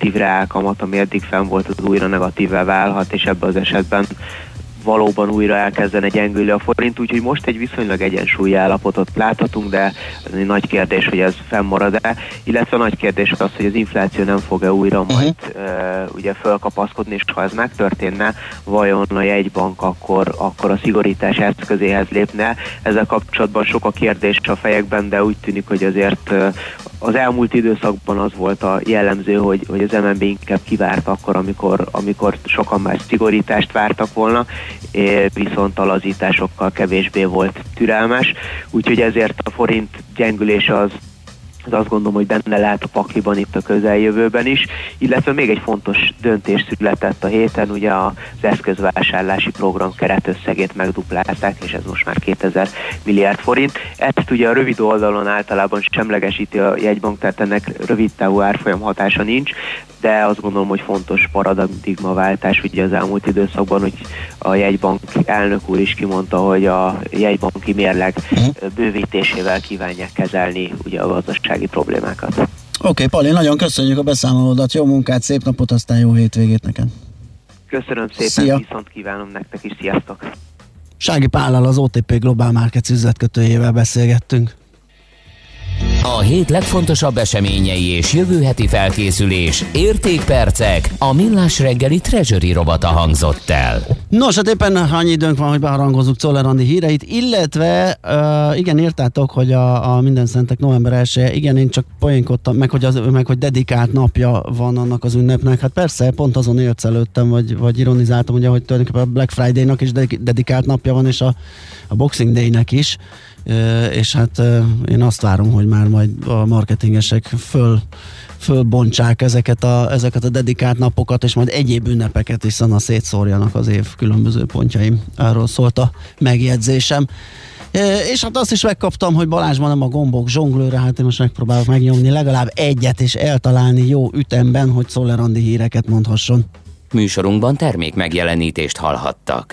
negatív reálkamat, ami eddig fenn volt, az újra negatívvel válhat, és ebben az esetben valóban újra elkezdene gyengülni a forint, úgyhogy most egy viszonylag egyensúlyi állapotot láthatunk, de ez egy nagy kérdés, hogy ez fennmarad-e, illetve nagy kérdés az, hogy az infláció nem fog-e újra uh-huh. majd uh, ugye fölkapaszkodni, és ha ez megtörténne, vajon a jegybank akkor, akkor a szigorítás eszközéhez lépne. Ezzel kapcsolatban sok a kérdés a fejekben, de úgy tűnik, hogy azért uh, az elmúlt időszakban az volt a jellemző, hogy, hogy az MNB inkább kivárt akkor, amikor, amikor sokan már szigorítást vártak volna, viszont a lazításokkal kevésbé volt türelmes, úgyhogy ezért a forint gyengülése az az azt gondolom, hogy benne lehet a pakliban itt a közeljövőben is, illetve még egy fontos döntés született a héten, ugye az eszközvásárlási program keretösszegét megduplálták, és ez most már 2000 milliárd forint. Ezt ugye a rövid oldalon általában semlegesíti a jegybank, tehát ennek rövid távú árfolyam hatása nincs, de azt gondolom, hogy fontos paradigmaváltás ugye az elmúlt időszakban, hogy a jegybank elnök úr is kimondta, hogy a jegybanki mérleg uh-huh. bővítésével kívánják kezelni ugye a gazdasági problémákat. Oké, okay, Pali, nagyon köszönjük a beszámolódat, jó munkát, szép napot, aztán jó hétvégét neked. Köszönöm szépen, Szia. viszont kívánom nektek is, sziasztok! Sági Pállal az OTP Global Markets üzletkötőjével beszélgettünk. A hét legfontosabb eseményei és jövő heti felkészülés, értékpercek, a millás reggeli treasury robata hangzott el. Nos, hát éppen annyi időnk van, hogy beharangozzuk Czoller híreit, illetve uh, igen, írtátok, hogy a, a minden szentek november 1 igen, én csak poénkodtam, meg hogy, az, meg hogy dedikált napja van annak az ünnepnek. Hát persze, pont azon élsz előttem, vagy, vagy ironizáltam, ugye, hogy tulajdonképpen a Black Friday-nak is dedikált napja van, és a, a Boxing Day-nek is és hát én azt várom, hogy már majd a marketingesek föl fölbontsák ezeket a, ezeket a dedikált napokat, és majd egyéb ünnepeket is szana szétszórjanak az év különböző pontjaim. Erről szólt a megjegyzésem. És hát azt is megkaptam, hogy Balázsban nem a gombok zsonglőre, hát én most megpróbálok megnyomni legalább egyet és eltalálni jó ütemben, hogy Szolerandi híreket mondhasson. Műsorunkban termék megjelenítést hallhattak.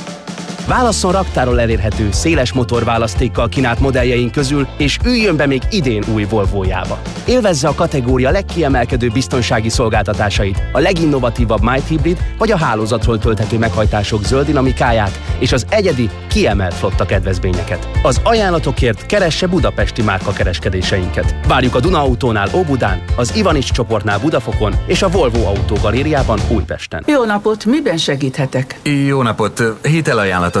Válasszon raktáról elérhető, széles motorválasztékkal kínált modelljeink közül, és üljön be még idén új Volvo-jába. Élvezze a kategória legkiemelkedő biztonsági szolgáltatásait, a leginnovatívabb Might Hybrid vagy a hálózatról tölthető meghajtások zöld dinamikáját és az egyedi, kiemelt flotta kedvezményeket. Az ajánlatokért keresse budapesti márka kereskedéseinket. Várjuk a Duna Autónál Óbudán, az Ivanics csoportnál Budafokon és a Volvo Autó Galériában Újpesten. Jó napot, miben segíthetek? Jó napot, hitelajánlatot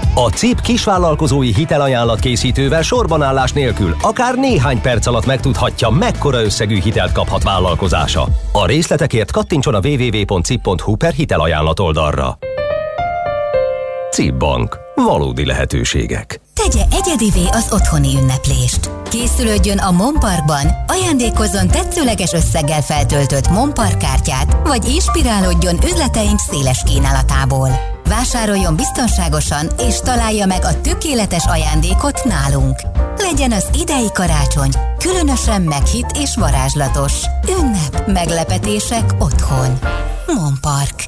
A CIP kisvállalkozói hitelajánlat készítővel sorbanállás nélkül akár néhány perc alatt megtudhatja, mekkora összegű hitelt kaphat vállalkozása. A részletekért kattintson a www.cip.hu per hitelajánlat oldalra. CIP Bank. Valódi lehetőségek. Tegye egyedivé az otthoni ünneplést. Készülődjön a Monparkban, ajándékozzon tetszőleges összeggel feltöltött Monpark kártyát, vagy inspirálódjon üzleteink széles kínálatából. Vásároljon biztonságosan, és találja meg a tökéletes ajándékot nálunk. Legyen az idei karácsony különösen meghitt és varázslatos. Ünnep, meglepetések otthon. Monpark.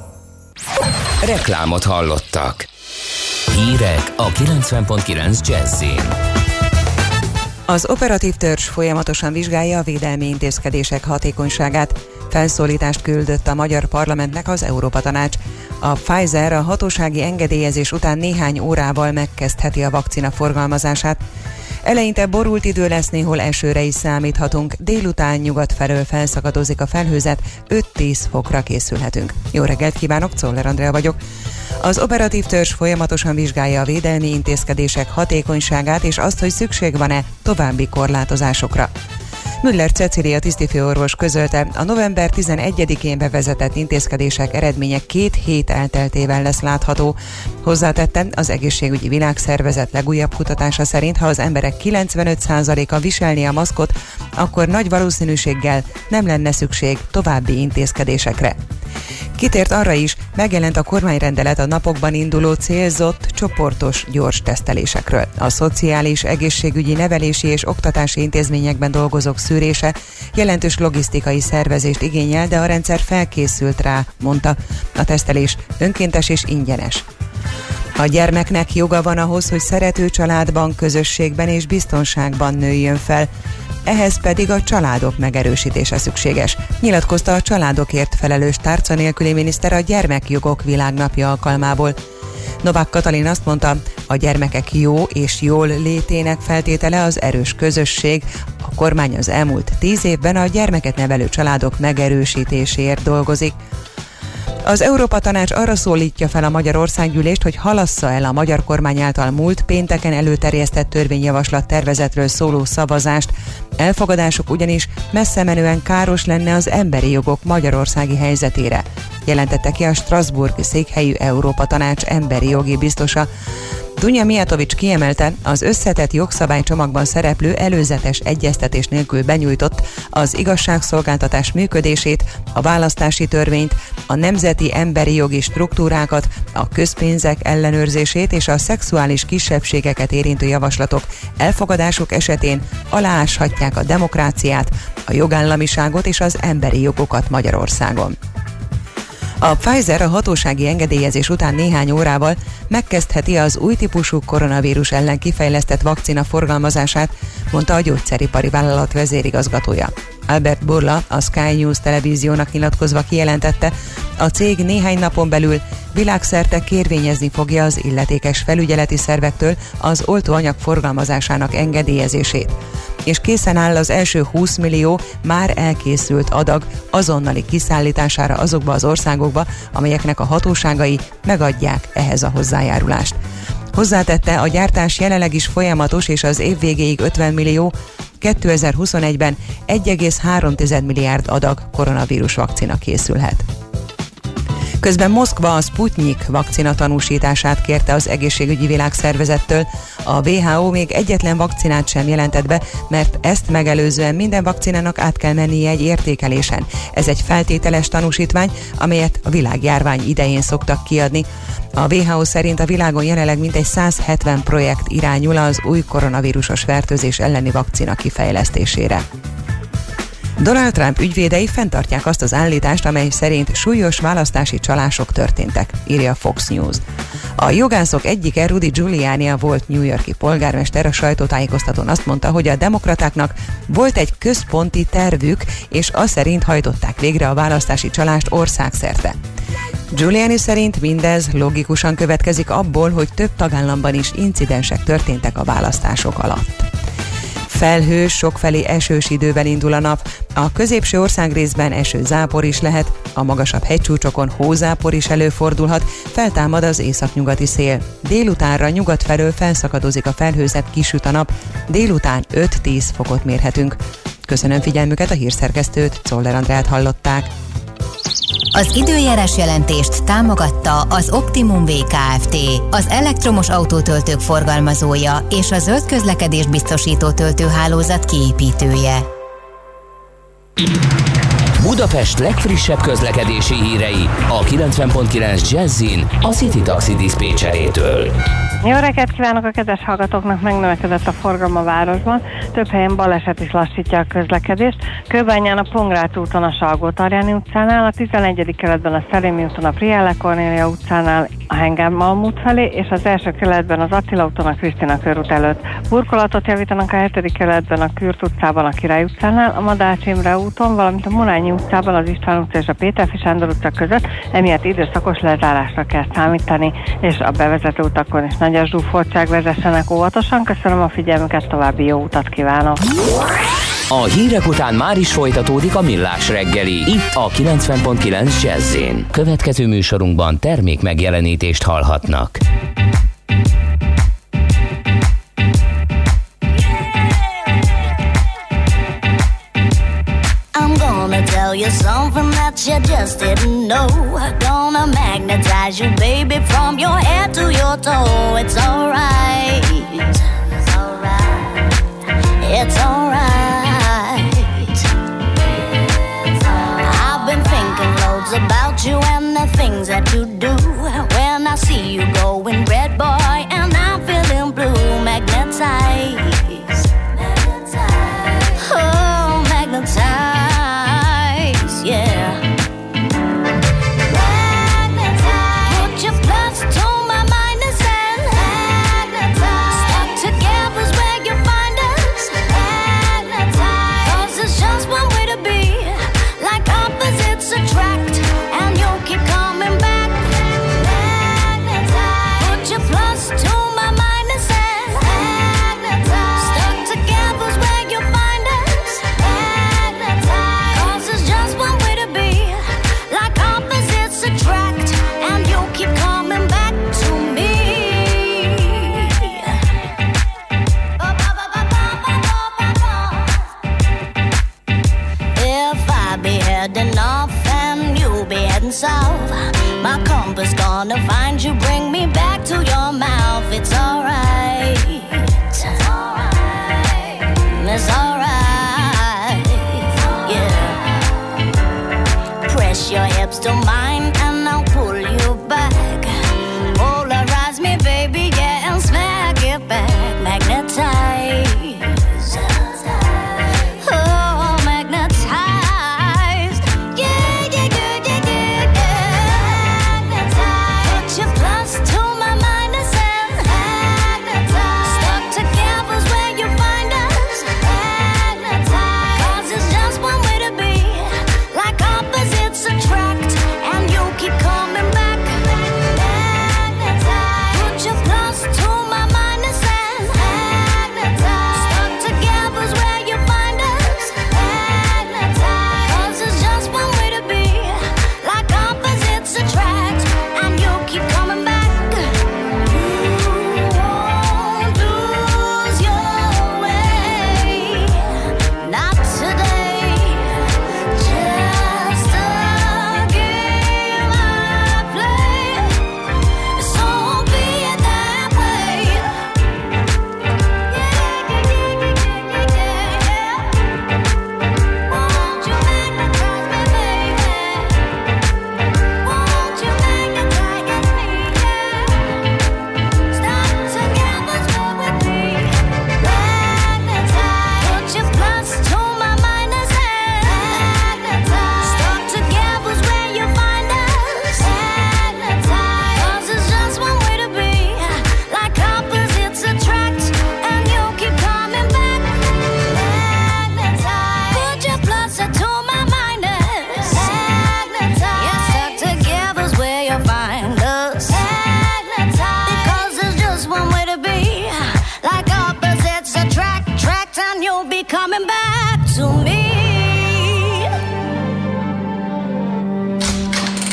Reklámot hallottak. Hírek a 90.9 Jazzin. Az operatív törzs folyamatosan vizsgálja a védelmi intézkedések hatékonyságát. Felszólítást küldött a magyar parlamentnek az Európa Tanács. A Pfizer a hatósági engedélyezés után néhány órával megkezdheti a vakcina forgalmazását. Eleinte borult idő lesz, néhol esőre is számíthatunk. Délután nyugat felől felszakadozik a felhőzet, 5-10 fokra készülhetünk. Jó reggelt kívánok, Czoller Andrea vagyok. Az operatív törzs folyamatosan vizsgálja a védelmi intézkedések hatékonyságát és azt, hogy szükség van-e további korlátozásokra. Müller Cecilia tisztifőorvos közölte, a november 11-én bevezetett intézkedések eredménye két hét elteltével lesz látható. Hozzátette, az egészségügyi világszervezet legújabb kutatása szerint, ha az emberek 95%-a viselni a maszkot, akkor nagy valószínűséggel nem lenne szükség további intézkedésekre. Kitért arra is, megjelent a kormányrendelet a napokban induló célzott, csoportos gyors tesztelésekről. A szociális, egészségügyi, nevelési és oktatási intézményekben dolgozók szűrése jelentős logisztikai szervezést igényel, de a rendszer felkészült rá, mondta. A tesztelés önkéntes és ingyenes. A gyermeknek joga van ahhoz, hogy szerető családban, közösségben és biztonságban nőjön fel. Ehhez pedig a családok megerősítése szükséges, nyilatkozta a családokért felelős tárca nélküli miniszter a Gyermekjogok Világnapja alkalmából. Novák Katalin azt mondta, a gyermekek jó és jól létének feltétele az erős közösség. A kormány az elmúlt tíz évben a gyermeket nevelő családok megerősítéséért dolgozik. Az Európa Tanács arra szólítja fel a Magyar Országgyűlést, hogy halassza el a magyar kormány által múlt pénteken előterjesztett törvényjavaslat tervezetről szóló szavazást. Elfogadásuk ugyanis messze menően káros lenne az emberi jogok magyarországi helyzetére jelentette ki a Strasbourg székhelyű Európa Tanács emberi jogi biztosa. Dunja Miatovics kiemelte, az összetett jogszabálycsomagban szereplő előzetes egyeztetés nélkül benyújtott az igazságszolgáltatás működését, a választási törvényt, a nemzeti emberi jogi struktúrákat, a közpénzek ellenőrzését és a szexuális kisebbségeket érintő javaslatok elfogadások esetén alááshatják a demokráciát, a jogállamiságot és az emberi jogokat Magyarországon. A Pfizer a hatósági engedélyezés után néhány órával megkezdheti az új típusú koronavírus ellen kifejlesztett vakcina forgalmazását, mondta a gyógyszeripari vállalat vezérigazgatója. Albert Burla a Sky News televíziónak nyilatkozva kijelentette, a cég néhány napon belül világszerte kérvényezni fogja az illetékes felügyeleti szervektől az oltóanyag forgalmazásának engedélyezését és készen áll az első 20 millió már elkészült adag azonnali kiszállítására azokba az országokba, amelyeknek a hatóságai megadják ehhez a hozzájárulást. Hozzátette, a gyártás jelenleg is folyamatos, és az év végéig 50 millió, 2021-ben 1,3 milliárd adag koronavírus vakcina készülhet. Közben Moszkva a Sputnik vakcina tanúsítását kérte az egészségügyi világszervezettől. A WHO még egyetlen vakcinát sem jelentett be, mert ezt megelőzően minden vakcinának át kell mennie egy értékelésen. Ez egy feltételes tanúsítvány, amelyet a világjárvány idején szoktak kiadni. A WHO szerint a világon jelenleg mintegy 170 projekt irányul az új koronavírusos fertőzés elleni vakcina kifejlesztésére. Donald Trump ügyvédei fenntartják azt az állítást, amely szerint súlyos választási csalások történtek, írja Fox News. A jogászok egyike Rudy Giuliani a volt New Yorki polgármester a sajtótájékoztatón azt mondta, hogy a demokratáknak volt egy központi tervük, és az szerint hajtották végre a választási csalást országszerte. Giuliani szerint mindez logikusan következik abból, hogy több tagállamban is incidensek történtek a választások alatt. Felhős, sokfelé esős időben indul a nap. A középső országrészben eső zápor is lehet, a magasabb hegycsúcsokon hózápor is előfordulhat, feltámad az északnyugati szél. Délutánra nyugat felől felszakadozik a felhőzet, kisüt a nap, délután 5-10 fokot mérhetünk. Köszönöm figyelmüket, a hírszerkesztőt, Czoller Andrát hallották. Az időjárás jelentést támogatta az Optimum VKFT, az elektromos autótöltők forgalmazója és a zöld közlekedés biztosító töltőhálózat kiépítője. Budapest legfrissebb közlekedési hírei a 90.9 Jazzin a City Taxi Dispécsejétől. Jó reggelt kívánok a kedves hallgatóknak, megnövekedett a forgalom a városban, több helyen baleset is lassítja a közlekedést. Kőbányán a Pongrát úton a salgó utcánál, a 11. keletben a Szelémi úton a Prielle Kornélia utcánál a Hengár Malm út felé, és az első keletben az Attila úton a Krisztina körút előtt. Burkolatot javítanak a 7. keletben a Kürt utcában a Király utcánál, a Madács Imre úton, valamint a Murányi utcában az István utca és a Péterfi Sándor utca között, emiatt időszakos lezárásra kell számítani, és a bevezető utakon is nagy a zsúfoltság vezessenek óvatosan. Köszönöm a figyelmüket, további jó utat kívánok! A hírek után már is folytatódik a millás reggeli, itt a 90.9 jazz Következő műsorunkban termék megjelenítést hallhatnak. you something that you just didn't know. Gonna magnetize you, baby, from your head to your toe. It's alright. It's alright. It's alright. You and the things that you do. When I see you going red, boy, south, my compass gonna find you, bring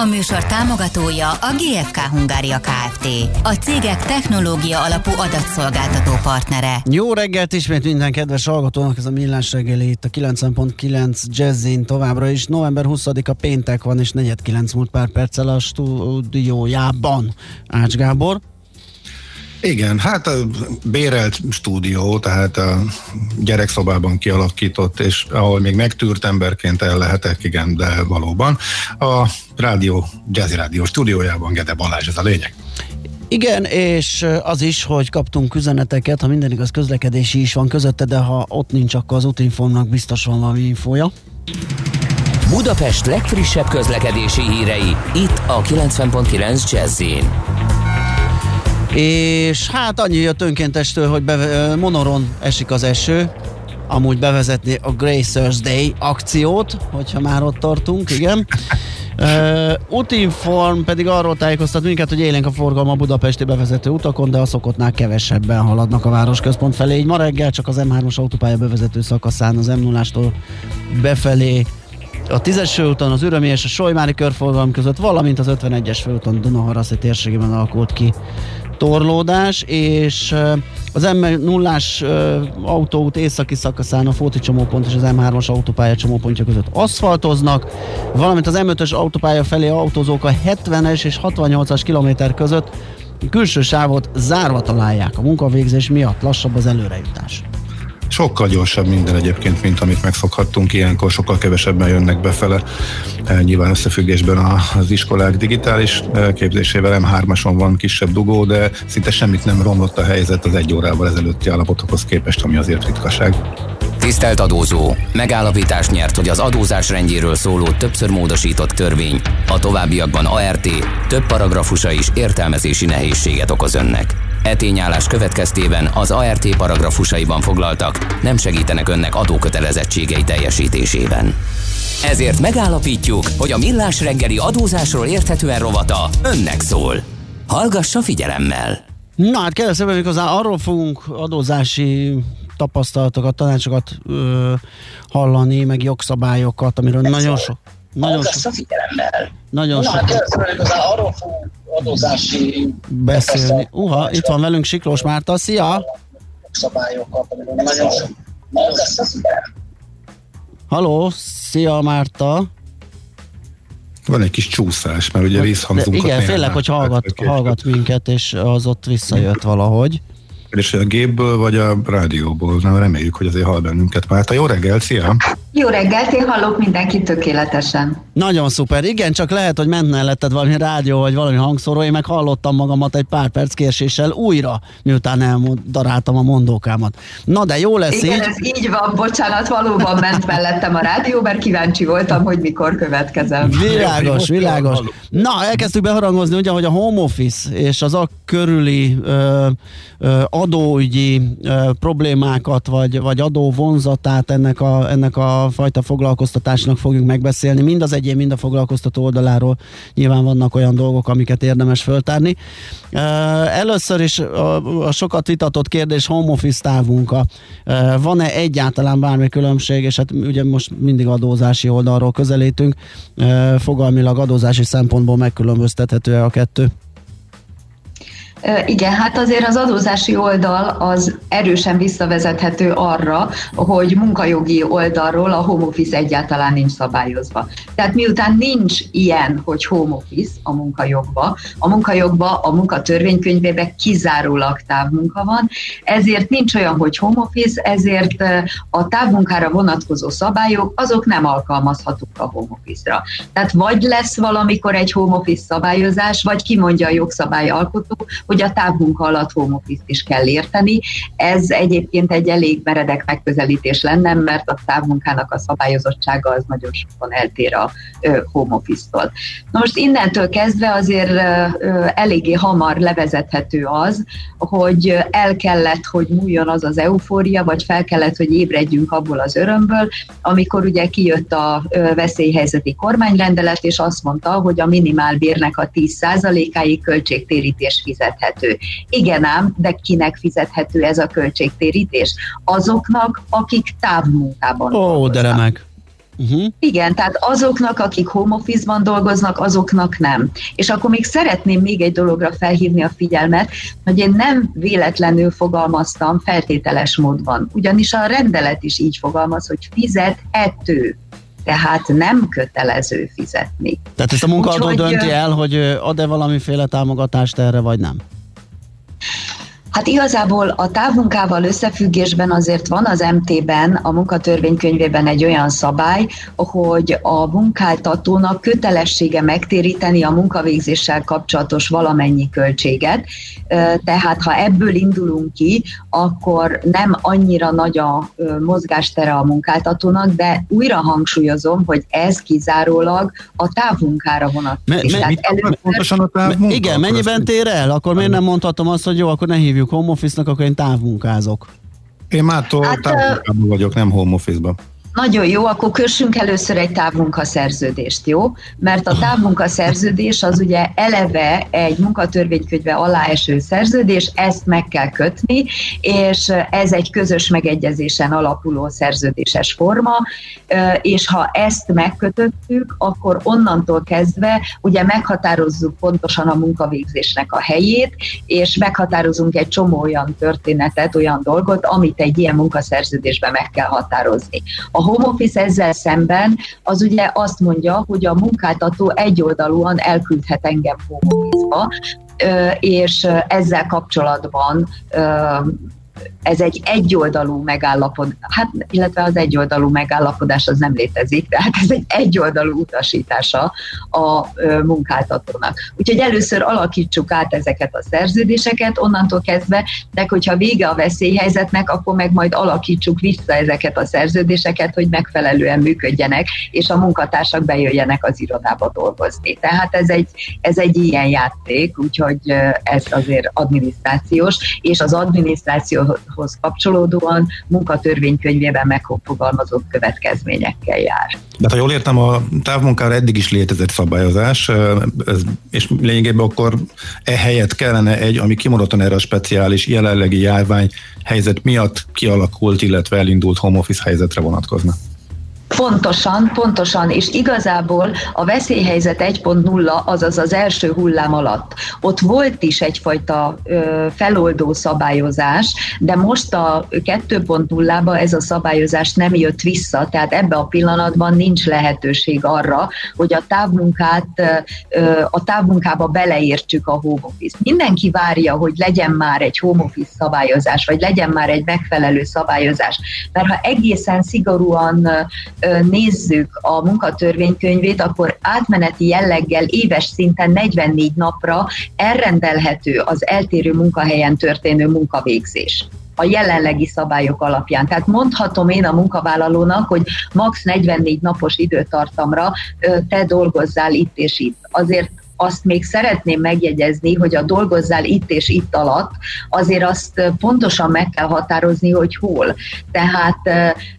A műsor támogatója a GFK Hungária Kft. A cégek technológia alapú adatszolgáltató partnere. Jó reggelt ismét minden kedves hallgatónak, ez a Millás reggeli itt a 90.9 Jazzin továbbra is. November 20-a péntek van, és 49 múlt pár perccel a stúdiójában. Ács Gábor. Igen, hát a bérelt stúdió, tehát a gyerekszobában kialakított, és ahol még megtűrt emberként el lehetek, igen, de valóban. A rádió, Jazzy Rádió stúdiójában Gede Balázs, ez a lényeg. Igen, és az is, hogy kaptunk üzeneteket, ha minden igaz közlekedési is van közötte, de ha ott nincs, akkor az útinformnak biztos van valami infója. Budapest legfrissebb közlekedési hírei, itt a 90.9 jazz És hát annyi jött önkéntestől, hogy be, monoron esik az eső, amúgy bevezetni a Grey Thursday akciót, hogyha már ott tartunk, igen. Uh, Utinform pedig arról tájékoztat minket, hogy élénk a forgalma a budapesti bevezető utakon, de a szokottnál kevesebben haladnak a városközpont felé. Így ma reggel csak az M3-as autópálya bevezető szakaszán az m 0 befelé a 10-es főúton az Ürömi és a Solymári körforgalom között, valamint az 51-es főúton Dunaharaszi térségében alakult ki torlódás, és az M0-ás ö, autóút északi szakaszán a Fóti csomópont és az M3-as autópálya csomópontja között aszfaltoznak, valamint az M5-ös autópálya felé autózók a 70-es és 68-as kilométer között külső sávot zárva találják a munkavégzés miatt, lassabb az előrejutás. Sokkal gyorsabb minden egyébként, mint amit megszokhattunk. Ilyenkor sokkal kevesebben jönnek befele. E, Nyilván összefüggésben az iskolák digitális e, képzésével M3-ason van kisebb dugó, de szinte semmit nem romlott a helyzet az egy órával ezelőtti állapotokhoz képest, ami azért ritkaság. Tisztelt adózó! Megállapítás nyert, hogy az adózás rendjéről szóló többször módosított törvény a továbbiakban ART több paragrafusa is értelmezési nehézséget okoz önnek. E tényállás következtében az ART paragrafusaiban foglaltak nem segítenek önnek adókötelezettségei teljesítésében. Ezért megállapítjuk, hogy a Millás reggeli adózásról érthetően rovata önnek szól. Hallgassa figyelemmel! Na hát szépen, miközben arról fogunk adózási tapasztalatokat, tanácsokat ö, hallani, meg jogszabályokat, amiről nagyon sok, nagyon sok, nagyon sok arról fogunk adózási beszélni. Uha, itt van velünk Siklós Márta, szia! szabályokat, amiről nagyon sok Halló, szia Márta! Van egy kis csúszás, mert ugye De visszhangzunk. igen, félek, hogy hallgat, hallgat minket, és az ott visszajött valahogy. És a gépből vagy a rádióból, nem reméljük, hogy azért hall bennünket. Márta, jó reggel, szia! Jó reggelt, én hallok mindenkit tökéletesen. Nagyon szuper, igen, csak lehet, hogy ment melletted valami rádió, vagy valami hangszóró, én meg hallottam magamat egy pár perc késéssel újra, miután eldaráltam a mondókámat. Na de jó lesz Igen, így. ez így van, bocsánat, valóban ment mellettem a rádió, mert kíváncsi voltam, hogy mikor következem. Világos, világos. Na, elkezdtük beharangozni, ugye, hogy a home office és az a körüli ö, ö, adóügyi ö, problémákat, vagy, vagy adó vonzatát ennek a, ennek a fajta foglalkoztatásnak fogjuk megbeszélni. Mind az egyén, mind a foglalkoztató oldaláról nyilván vannak olyan dolgok, amiket érdemes föltárni. Először is a, sokat vitatott kérdés home office távmunka. Ö, Van-e egyáltalán bármi különbség, és hát ugye most mindig adózási oldalról közelítünk, fogalmilag adózási szempontból megkülönböztethető a kettő? Igen, hát azért az adózási oldal az erősen visszavezethető arra, hogy munkajogi oldalról a home office egyáltalán nincs szabályozva. Tehát miután nincs ilyen, hogy home office a munkajogba, a munkajogba, a munkatörvénykönyvében kizárólag távmunka van, ezért nincs olyan, hogy home office, ezért a távmunkára vonatkozó szabályok, azok nem alkalmazhatók a home office-ra. Tehát vagy lesz valamikor egy home office szabályozás, vagy kimondja a jogszabály alkotó, hogy a távmunka alatt home is kell érteni. Ez egyébként egy elég meredek megközelítés lenne, mert a távmunkának a szabályozottsága az nagyon sokan eltér a home office-tól. Na most innentől kezdve azért eléggé hamar levezethető az, hogy el kellett, hogy múljon az az eufória, vagy fel kellett, hogy ébredjünk abból az örömből, amikor ugye kijött a veszélyhelyzeti kormányrendelet, és azt mondta, hogy a minimálbérnek a 10%-áig költségtérítés fizethető. Igen ám, de kinek fizethető ez a költségtérítés? Azoknak, akik távmunkában Ó, de remek. Uh-huh. igen, tehát azoknak, akik home office-ban dolgoznak, azoknak nem. És akkor még szeretném még egy dologra felhívni a figyelmet, hogy én nem véletlenül fogalmaztam feltételes módban. Ugyanis a rendelet is így fogalmaz, hogy fizethető. Tehát nem kötelező fizetni. Tehát ezt a munkaadó Úgyhogy, dönti el, hogy ad-e valamiféle támogatást erre, vagy nem? Hát igazából a távmunkával összefüggésben azért van az MT-ben, a munkatörvénykönyvében egy olyan szabály, hogy a munkáltatónak kötelessége megtéríteni a munkavégzéssel kapcsolatos valamennyi költséget. Tehát ha ebből indulunk ki, akkor nem annyira nagy a mozgástere a munkáltatónak, de újra hangsúlyozom, hogy ez kizárólag a távmunkára vonatkozik. Me- me- Tehát mit Pontosan a távmunka? Igen, mennyiben tér el? Akkor miért nem mondhatom azt, hogy jó, akkor ne hívjuk home office-nak, akkor én távmunkázok. Én mától Hát, hát, távmunkában vagyok, nem home office-ban. Nagyon jó, akkor kössünk először egy távmunkaszerződést, jó? Mert a távmunkaszerződés az ugye eleve egy munkatörvénykönyve alá eső szerződés, ezt meg kell kötni, és ez egy közös megegyezésen alapuló szerződéses forma, és ha ezt megkötöttük, akkor onnantól kezdve ugye meghatározzuk pontosan a munkavégzésnek a helyét, és meghatározunk egy csomó olyan történetet, olyan dolgot, amit egy ilyen munkaszerződésben meg kell határozni. A home office ezzel szemben az ugye azt mondja, hogy a munkáltató egyoldalúan elküldhet engem home office-ba, ö, és ezzel kapcsolatban ez egy egyoldalú megállapodás, hát, illetve az egyoldalú megállapodás az nem létezik, tehát ez egy egyoldalú utasítása a munkáltatónak. Úgyhogy először alakítsuk át ezeket a szerződéseket, onnantól kezdve, de hogyha vége a veszélyhelyzetnek, akkor meg majd alakítsuk vissza ezeket a szerződéseket, hogy megfelelően működjenek, és a munkatársak bejöjjenek az irodába dolgozni. Tehát ez egy, ez egy ilyen játék, úgyhogy ez azért adminisztrációs, és az adminisztrációhoz kapcsolódóan munkatörvénykönyvében megfogalmazott következményekkel jár. De ha jól értem, a távmunkára eddig is létezett szabályozás, ez, és lényegében akkor ehelyett kellene egy, ami kimondottan erre a speciális jelenlegi járvány helyzet miatt kialakult, illetve elindult home office helyzetre vonatkozna. Pontosan, pontosan, és igazából a veszélyhelyzet 1.0, azaz az első hullám alatt, ott volt is egyfajta ö, feloldó szabályozás, de most a 2.0-ba ez a szabályozás nem jött vissza, tehát ebbe a pillanatban nincs lehetőség arra, hogy a távmunkát, ö, a távmunkába beleértsük a home office. Mindenki várja, hogy legyen már egy home office szabályozás, vagy legyen már egy megfelelő szabályozás, mert ha egészen szigorúan nézzük a munkatörvénykönyvét, akkor átmeneti jelleggel éves szinten 44 napra elrendelhető az eltérő munkahelyen történő munkavégzés a jelenlegi szabályok alapján. Tehát mondhatom én a munkavállalónak, hogy max 44 napos időtartamra te dolgozzál itt és itt. Azért azt még szeretném megjegyezni, hogy a dolgozzál itt és itt alatt, azért azt pontosan meg kell határozni, hogy hol. Tehát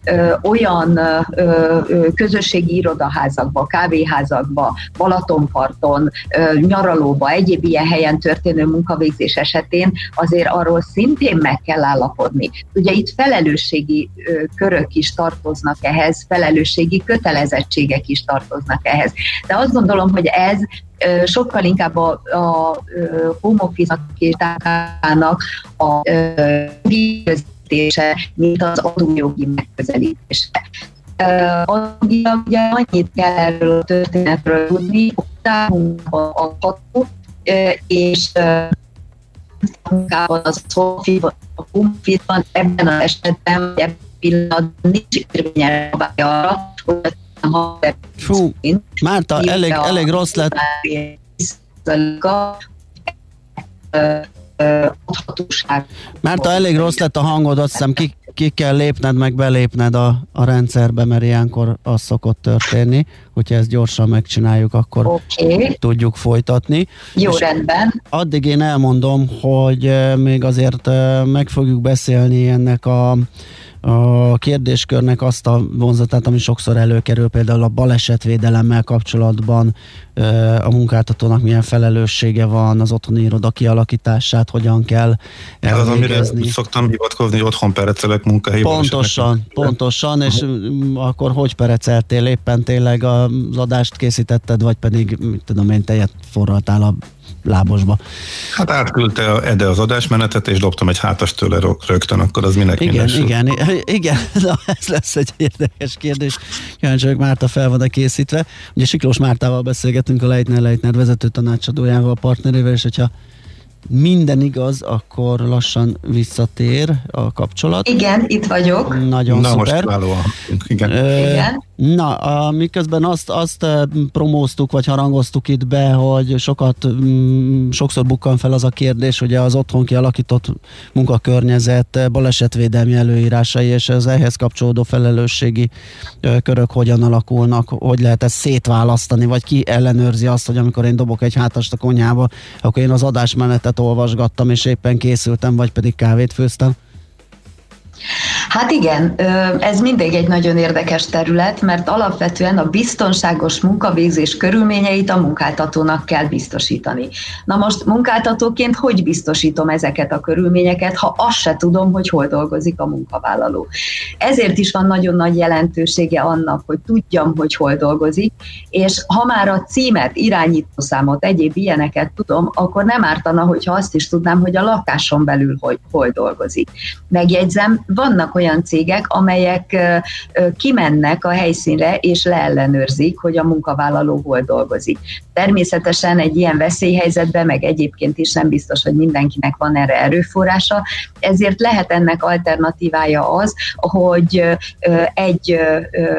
ö, olyan ö, közösségi irodaházakba, kávéházakba, Balatonparton, ö, nyaralóba, egyéb ilyen helyen történő munkavégzés esetén azért arról szintén meg kell állapodni. Ugye itt felelősségi ö, körök is tartoznak ehhez, felelősségi kötelezettségek is tartoznak ehhez. De azt gondolom, hogy ez sokkal inkább a, a home tákának a megközelítése, mint az adójogi megközelítése. Adógilag ugye annyit kell erről a történetről tudni, hogy támunkban adható, és a munkában az a home ebben az esetben, ebben a pillanatban nincs érvényel arra, hogy Fú, Márta, elég, elég rossz lett. Márta, elég rossz lett a hangod, azt hiszem ki, ki kell lépned, meg belépned a, a rendszerbe, mert ilyenkor az szokott történni. Hogyha ezt gyorsan megcsináljuk, akkor okay. tudjuk folytatni. Jó, És rendben. Addig én elmondom, hogy még azért meg fogjuk beszélni ennek a a kérdéskörnek azt a vonzatát, ami sokszor előkerül, például a balesetvédelemmel kapcsolatban a munkáltatónak milyen felelőssége van, az otthoni iroda kialakítását, hogyan kell Ez az, amire úgy szoktam hivatkozni, hogy otthon perecelek munkahelyi Pontosan, pontosan, és uh-huh. akkor hogy pereceltél éppen tényleg az adást készítetted, vagy pedig, mit tudom én, tejet forraltál a lábosba. Hát átküldte a Ede az adásmenetet, és dobtam egy hátas tőle rögtön, akkor az minek Igen, igen, igen, na ez lesz egy érdekes kérdés. Kíváncsi vagyok, Márta fel van készítve. Ugye Siklós Mártával beszélgetünk a Leitner Leitner vezető tanácsadójával, a partnerével, és hogyha minden igaz, akkor lassan visszatér a kapcsolat. Igen, itt vagyok. Nagyon Na, szuper. Most Igen. Ö, Igen. Na, miközben azt, azt promóztuk, vagy harangoztuk itt be, hogy sokat, mm, sokszor bukkan fel az a kérdés, hogy az otthon kialakított munkakörnyezet balesetvédelmi előírásai és az ehhez kapcsolódó felelősségi körök hogyan alakulnak, hogy lehet ezt szétválasztani, vagy ki ellenőrzi azt, hogy amikor én dobok egy hátast a konyhába, akkor én az adásmenetet olvasgattam, és éppen készültem, vagy pedig kávét főztem. Hát igen, ez mindig egy nagyon érdekes terület, mert alapvetően a biztonságos munkavégzés körülményeit a munkáltatónak kell biztosítani. Na most munkáltatóként hogy biztosítom ezeket a körülményeket, ha azt se tudom, hogy hol dolgozik a munkavállaló. Ezért is van nagyon nagy jelentősége annak, hogy tudjam, hogy hol dolgozik, és ha már a címet, irányítószámot, egyéb ilyeneket tudom, akkor nem ártana, hogyha azt is tudnám, hogy a lakáson belül hogy, hol dolgozik. Megjegyzem, vannak olyan cégek, amelyek kimennek a helyszínre és leellenőrzik, hogy a munkavállaló hol dolgozik. Természetesen egy ilyen veszélyhelyzetben, meg egyébként is nem biztos, hogy mindenkinek van erre erőforrása, ezért lehet ennek alternatívája az, hogy egy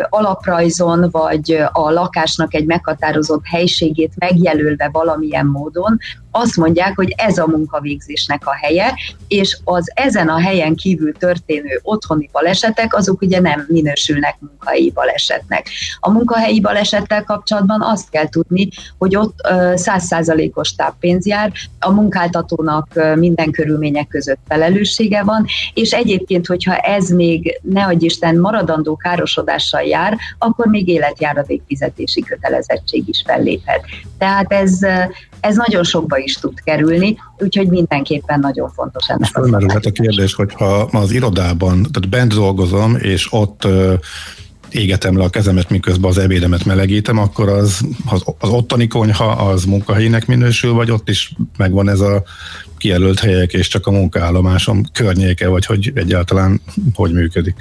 alaprajzon vagy a lakásnak egy meghatározott helységét megjelölve valamilyen módon azt mondják, hogy ez a munkavégzésnek a helye, és az ezen a helyen kívül történő otthoni balesetek, azok ugye nem minősülnek munkahelyi balesetnek. A munkahelyi balesettel kapcsolatban azt kell tudni, hogy ott százszázalékos táppénz jár, a munkáltatónak minden körülmények között felelőssége van, és egyébként, hogyha ez még, ne adj Isten, maradandó károsodással jár, akkor még életjáradék fizetési kötelezettség is felléphet. Tehát ez, ez nagyon sokba is tud kerülni, úgyhogy mindenképpen nagyon fontos ennek És fölmerülhet a kérdés, hogyha az irodában, tehát bent dolgozom, és ott égetem le a kezemet, miközben az ebédemet melegítem, akkor az, az, az ottani konyha az munkahelynek minősül, vagy ott is megvan ez a kijelölt helyek, és csak a munkaállomásom környéke, vagy hogy egyáltalán hogy működik.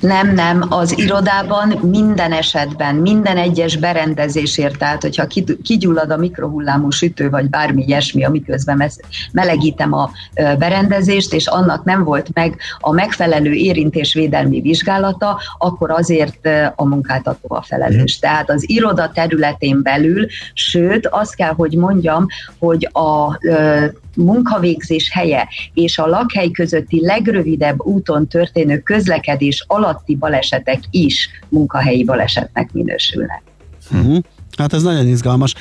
Nem, nem, az irodában minden esetben, minden egyes berendezésért, tehát hogyha ki- kigyullad a mikrohullámú sütő, vagy bármi ilyesmi, amiközben melegítem a berendezést, és annak nem volt meg a megfelelő érintésvédelmi vizsgálata, akkor azért a munkáltató a felelős. Tehát az iroda területén belül, sőt, azt kell, hogy mondjam, hogy a munkavégzés helye és a lakhely közötti legrövidebb úton történő közlekedés alatti balesetek is munkahelyi balesetnek minősülnek. Uh-huh. Hát ez nagyon izgalmas.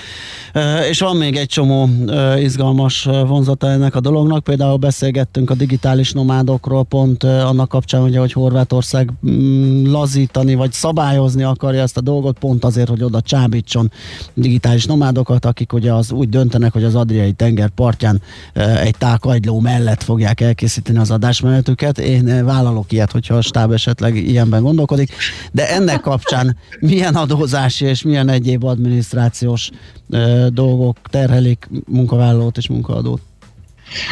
És van még egy csomó izgalmas vonzata ennek a dolognak. Például beszélgettünk a digitális nomádokról, pont annak kapcsán, ugye, hogy Horvátország mm, lazítani vagy szabályozni akarja ezt a dolgot, pont azért, hogy oda csábítson digitális nomádokat, akik ugye az úgy döntenek, hogy az Adriai tenger partján egy tákagyló mellett fogják elkészíteni az adásmenetüket. Én vállalok ilyet, hogyha a stáb esetleg ilyenben gondolkodik. De ennek kapcsán milyen adózási és milyen egyéb adminisztrációs dolgok terhelik munkavállalót és munkaadót?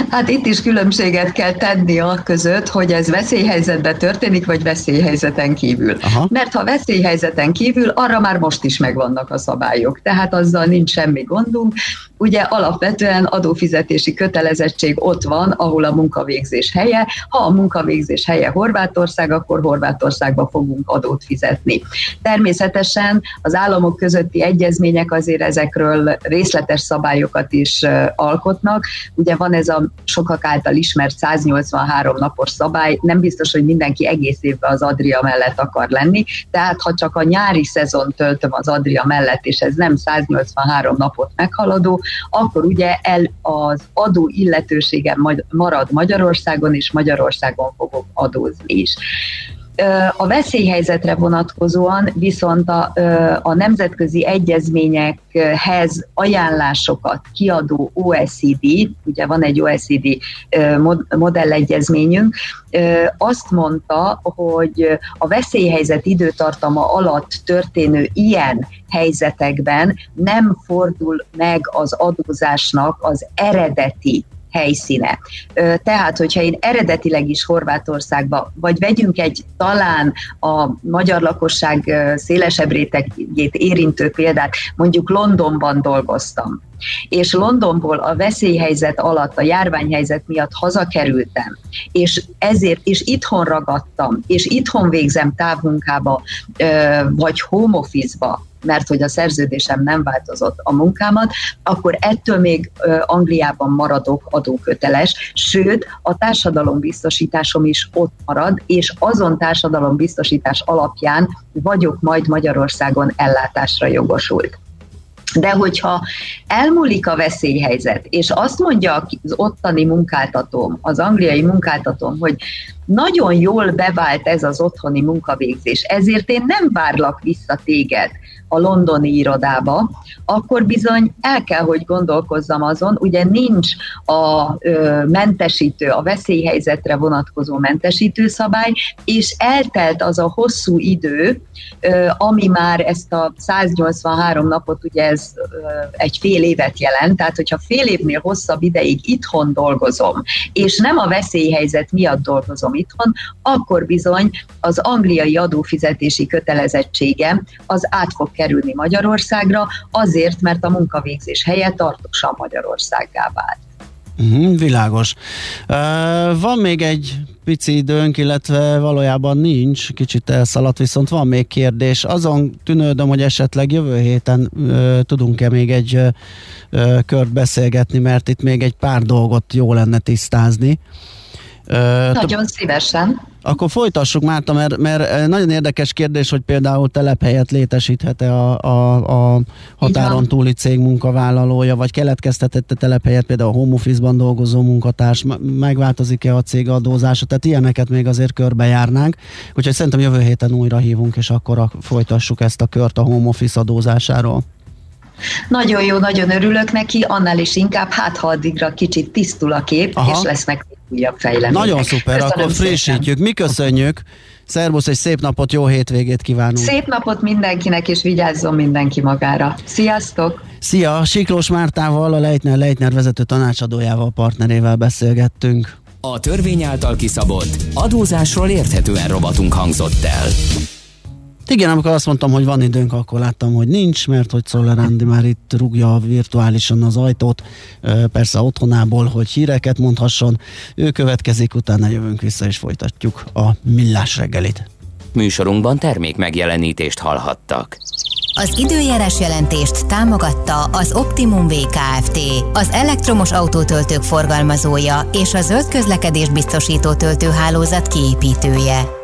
Hát itt is különbséget kell tenni a között, hogy ez veszélyhelyzetben történik, vagy veszélyhelyzeten kívül. Aha. Mert ha veszélyhelyzeten kívül, arra már most is megvannak a szabályok, tehát azzal nincs semmi gondunk. Ugye alapvetően adófizetési kötelezettség ott van, ahol a munkavégzés helye. Ha a munkavégzés helye Horvátország, akkor Horvátországba fogunk adót fizetni. Természetesen az államok közötti egyezmények azért ezekről részletes szabályokat is alkotnak. Ugye van ez a sokak által ismert 183 napos szabály, nem biztos, hogy mindenki egész évben az Adria mellett akar lenni, tehát ha csak a nyári szezon töltöm az Adria mellett, és ez nem 183 napot meghaladó, akkor ugye el az adó illetőségem majd- marad Magyarországon, és Magyarországon fogok adózni is. A veszélyhelyzetre vonatkozóan viszont a, a nemzetközi egyezményekhez ajánlásokat kiadó OECD, ugye van egy OECD modellegyezményünk, azt mondta, hogy a veszélyhelyzet időtartama alatt történő ilyen helyzetekben nem fordul meg az adózásnak az eredeti helyszíne. Tehát, hogyha én eredetileg is Horvátországba, vagy vegyünk egy talán a magyar lakosság szélesebb rétegét érintő példát, mondjuk Londonban dolgoztam, és Londonból a veszélyhelyzet alatt, a járványhelyzet miatt hazakerültem, és ezért is itthon ragadtam, és itthon végzem távmunkába, vagy home office-ba, mert hogy a szerződésem nem változott a munkámat, akkor ettől még Angliában maradok adóköteles, sőt, a társadalombiztosításom is ott marad, és azon társadalombiztosítás alapján vagyok majd Magyarországon ellátásra jogosult. De hogyha elmúlik a veszélyhelyzet, és azt mondja az ottani munkáltatóm, az angliai munkáltatóm, hogy nagyon jól bevált ez az otthoni munkavégzés, ezért én nem várlak vissza téged a londoni irodába, akkor bizony el kell, hogy gondolkozzam azon, ugye nincs a ö, mentesítő, a veszélyhelyzetre vonatkozó mentesítő szabály, és eltelt az a hosszú idő, ö, ami már ezt a 183 napot, ugye ez ö, egy fél évet jelent, tehát hogyha fél évnél hosszabb ideig itthon dolgozom, és nem a veszélyhelyzet miatt dolgozom itthon, akkor bizony az angliai adófizetési kötelezettségem az át fog kerülni Magyarországra, azért, mert a munkavégzés helye tartósan Magyarországgá vált. Uh-huh, világos. Uh, van még egy pici időnk, illetve valójában nincs, kicsit elszaladt, viszont van még kérdés. Azon tűnődöm, hogy esetleg jövő héten uh, tudunk-e még egy uh, kört beszélgetni, mert itt még egy pár dolgot jó lenne tisztázni. Nagyon szívesen. Akkor folytassuk, Márta, mert, mert nagyon érdekes kérdés, hogy például telephelyet létesíthet-e a, a, a határon túli cég munkavállalója, vagy keletkeztetette telephelyet például a home office-ban dolgozó munkatárs, megváltozik-e a cég adózása, tehát ilyeneket még azért körbejárnánk. Úgyhogy szerintem jövő héten újra hívunk, és akkor folytassuk ezt a kört a home office adózásáról. Nagyon jó, nagyon örülök neki, annál is inkább, hát ha addigra kicsit tisztul a kép, Aha. és lesznek újabb fejlemények. Nagyon szuper, Köszönöm akkor frissítjük. Mi köszönjük. Szervusz, egy szép napot, jó hétvégét kívánunk. Szép napot mindenkinek, és vigyázzon mindenki magára. Sziasztok! Szia, Siklós Mártával, a Leitner Leitner vezető tanácsadójával, partnerével beszélgettünk. A törvény által kiszabott adózásról érthetően robotunk hangzott el. Igen, amikor azt mondtam, hogy van időnk, akkor láttam, hogy nincs, mert hogy Szoller Andi már itt rúgja virtuálisan az ajtót, persze otthonából, hogy híreket mondhasson. Ő következik, utána jövünk vissza és folytatjuk a millás reggelit. Műsorunkban termék megjelenítést hallhattak. Az időjárás jelentést támogatta az Optimum VKFT, az elektromos autótöltők forgalmazója és a zöld közlekedés biztosító töltőhálózat kiépítője.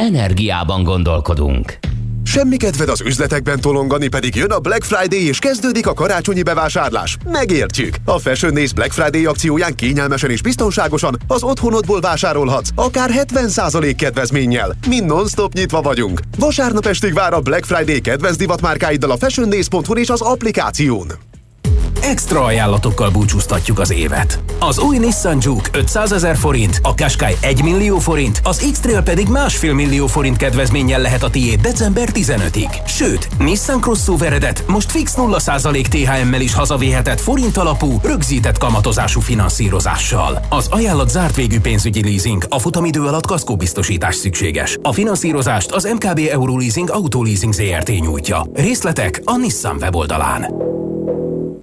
Energiában gondolkodunk. Semmi kedved az üzletekben tolongani, pedig jön a Black Friday és kezdődik a karácsonyi bevásárlás. Megértjük! A Fashion Days Black Friday akcióján kényelmesen és biztonságosan az otthonodból vásárolhatsz, akár 70% kedvezménnyel. Mi non-stop nyitva vagyunk. Vasárnap estig vár a Black Friday kedvenc divatmárkáiddal a fashiondays.hu és az applikáción. Extra ajánlatokkal búcsúztatjuk az évet. Az új Nissan Juke 500 ezer forint, a Qashqai 1 millió forint, az X-Trail pedig másfél millió forint kedvezménnyel lehet a tiéd december 15-ig. Sőt, Nissan Crossoveredet most fix 0% THM-mel is hazavéhetett forint alapú, rögzített kamatozású finanszírozással. Az ajánlat zárt végű pénzügyi leasing, a futamidő alatt kaszkóbiztosítás szükséges. A finanszírozást az MKB Euroleasing Autoleasing ZRT nyújtja. Részletek a Nissan weboldalán.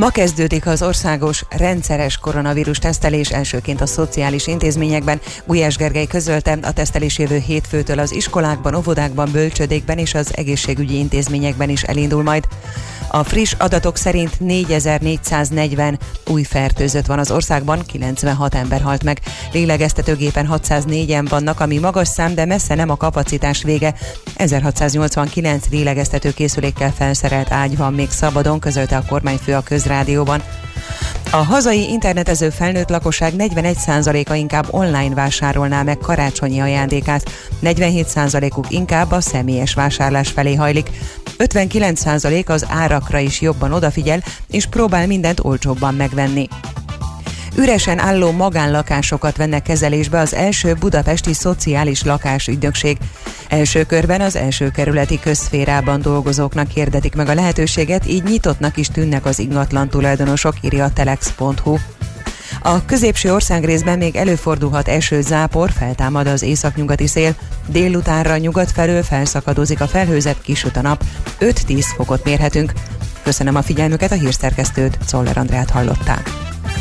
Ma kezdődik az országos rendszeres koronavírus tesztelés elsőként a szociális intézményekben. Gulyás Gergely közölte, a tesztelés jövő hétfőtől az iskolákban, óvodákban, bölcsödékben és az egészségügyi intézményekben is elindul majd. A friss adatok szerint 4440 új fertőzött van az országban, 96 ember halt meg. Lélegeztetőgépen 604-en vannak, ami magas szám, de messze nem a kapacitás vége. 1689 lélegeztetőkészülékkel felszerelt ágy van még szabadon, közölte a kormányfő a közrádióban. A hazai internetező felnőtt lakosság 41%-a inkább online vásárolná meg karácsonyi ajándékát, 47%-uk inkább a személyes vásárlás felé hajlik, 59% az árakra is jobban odafigyel, és próbál mindent olcsóbban megvenni. Üresen álló magánlakásokat vennek kezelésbe az első budapesti szociális lakásügynökség. Első körben az első kerületi közszférában dolgozóknak hirdetik meg a lehetőséget, így nyitottnak is tűnnek az ingatlan tulajdonosok, írja a telex.hu. A középső országrészben még előfordulhat eső zápor, feltámad az északnyugati szél, délutánra nyugat felől felszakadozik a felhőzet, kisüt a nap, 5-10 fokot mérhetünk. Köszönöm a figyelmüket, a hírszerkesztőt, Czoller Andrát hallották.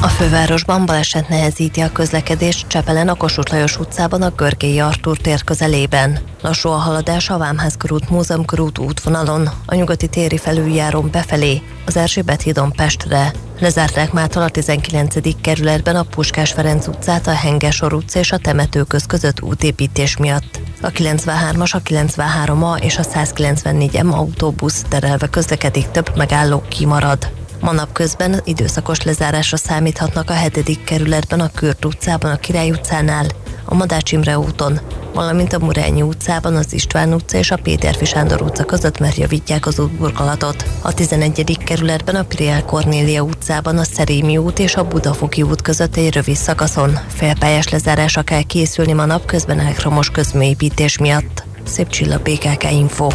A fővárosban baleset nehezíti a közlekedést Csepelen a Kossuth Lajos utcában a Görgélyi Artúr tér közelében. Lassú a haladás a Vámház körút Múzeum körút útvonalon, a nyugati téri felüljárón befelé, az Erzsébet hídon Pestre. Lezárták mától a 19. kerületben a Puskás Ferenc utcát, a Hengesor utca és a temetőköz között útépítés miatt. A 93-as, a 93A és a 194M autóbusz terelve közlekedik, több megálló kimarad. Ma napközben időszakos lezárásra számíthatnak a 7. kerületben, a Kürt utcában, a Király utcánál, a Madács Imre úton, valamint a Murányi utcában, az István utca és a Péterfi Sándor utca között, mert javítják az útburkolatot. A 11. kerületben, a Priel Kornélia utcában, a Szerémi út és a Budafoki út között egy rövid szakaszon. Félpályás lezárásra kell készülni ma napközben elektromos közműépítés miatt. Szép csilla BKK Info.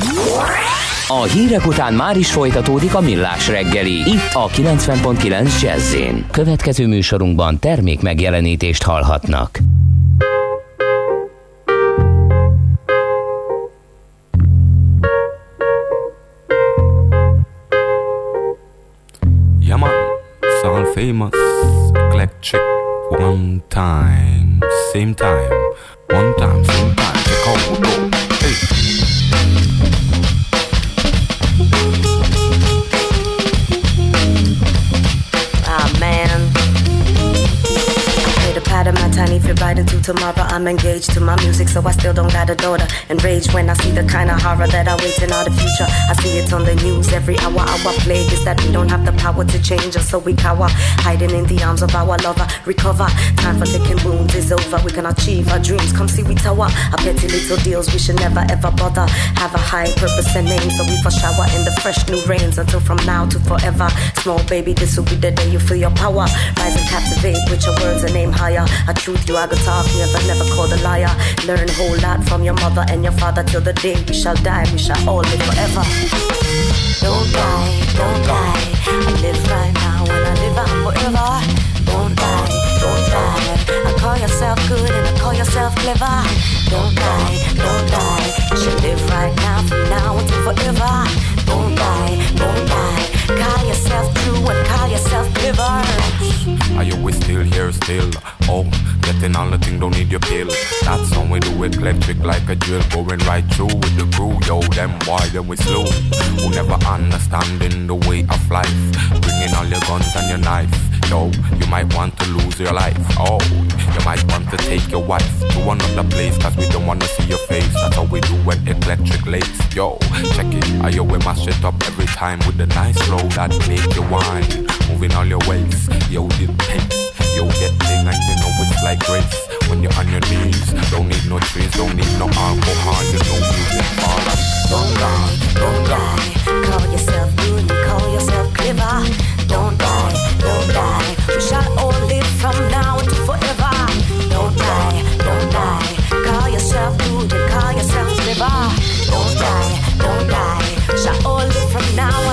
A hírek után már is folytatódik a millás reggeli, itt a 90.9 jazz Következő műsorunkban termék megjelenítést hallhatnak. Yeah, man, it's all famous. Electric one time, same time, one time, same time. Tiny fit right into tomorrow. I'm engaged to my music, so I still don't got a daughter. Enraged when I see the kind of horror that awaits in the future. I see it on the news every hour. Our plague is that we don't have the power to change us, so we cower, hiding in the arms of our lover. Recover, time for licking wounds is over. We can achieve our dreams. Come see we tower. Our petty little deals we should never ever bother. Have a high purpose and name, so we for shower in the fresh new rains until from now to forever. Small baby, this will be the day you feel your power. Rise and captivate with your words and aim higher. A truth you are gonna talk, never never call a liar. Learn a whole lot from your mother and your father till the day we shall die. We shall all live forever. Don't die, don't die. I live right now and I live on forever. Don't die, don't die. I call yourself good and I call yourself clever. Don't die, don't die. You should live right now from now until forever. Don't die, don't die. Call yourself true and call yourself clever. Are you still here still? Oh, getting all the thing, don't need your pill. That's how we do it, electric like a drill, going right through with the crew. Yo, them why then we slow. Who never understanding the way of life. Bringing all your guns and your knife. Yo, you might want to lose your life. Oh, you might want to take your wife to another place, cause we don't wanna see your face. That's how we do when electric lace. Yo, check it. I yo, we mash it up every time with a nice flow that make you whine. Moving all your ways. Yo, the pace. Yo, get thing and you know it's like grace. When you're on your knees, don't need no trees, don't need no alcohol, you know music fall up. Don't die, don't die. Call yourself good call yourself clever. Don't die, don't die. Shall all live from now to forever. Don't die, don't die. Call yourself good call yourself clever. Don't die, don't die. Shall all live from now until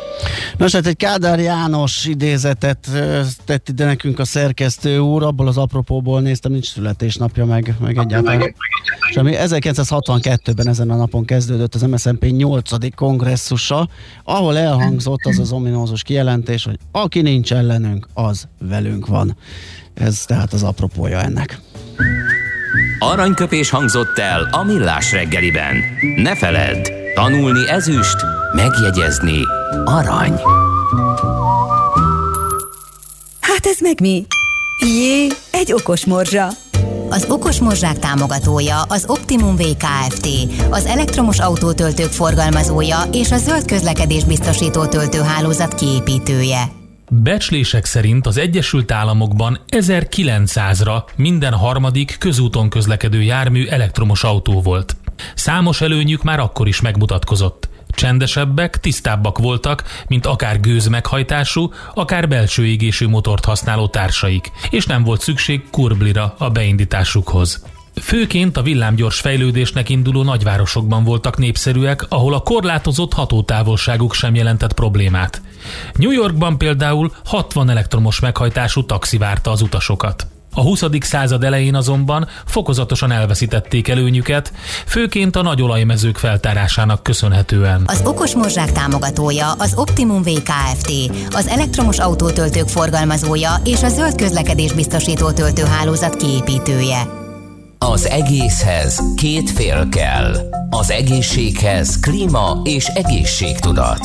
Nos, hát egy Kádár János idézetet tett ide nekünk a szerkesztő úr, abból az apropóból néztem, nincs születésnapja meg, meg egyáltalán. Semmi. 1962-ben ezen a napon kezdődött az MSZNP 8. kongresszusa, ahol elhangzott az az ominózus kijelentés, hogy aki nincs ellenünk, az velünk van. Ez tehát az apropója ennek. Aranyköpés hangzott el a millás reggeliben. Ne feledd, tanulni ezüst, megjegyezni arany. Hát ez meg mi? Jé, egy okos morzsa. Az Okos Morzsák támogatója az Optimum VKFT, az elektromos autótöltők forgalmazója és a zöld közlekedés biztosító töltőhálózat kiépítője. Becslések szerint az Egyesült Államokban 1900-ra minden harmadik közúton közlekedő jármű elektromos autó volt. Számos előnyük már akkor is megmutatkozott. Csendesebbek, tisztábbak voltak, mint akár gőzmeghajtású, akár belső égésű motort használó társaik, és nem volt szükség kurblira a beindításukhoz. Főként a villámgyors fejlődésnek induló nagyvárosokban voltak népszerűek, ahol a korlátozott hatótávolságuk sem jelentett problémát. New Yorkban például 60 elektromos meghajtású taxi várta az utasokat. A 20. század elején azonban fokozatosan elveszítették előnyüket, főként a nagy olajmezők feltárásának köszönhetően. Az Okos Morzsák támogatója az Optimum VKFT, az elektromos autótöltők forgalmazója és a zöld közlekedés biztosító töltőhálózat kiépítője. Az egészhez két fél kell. Az egészséghez klíma és egészségtudat.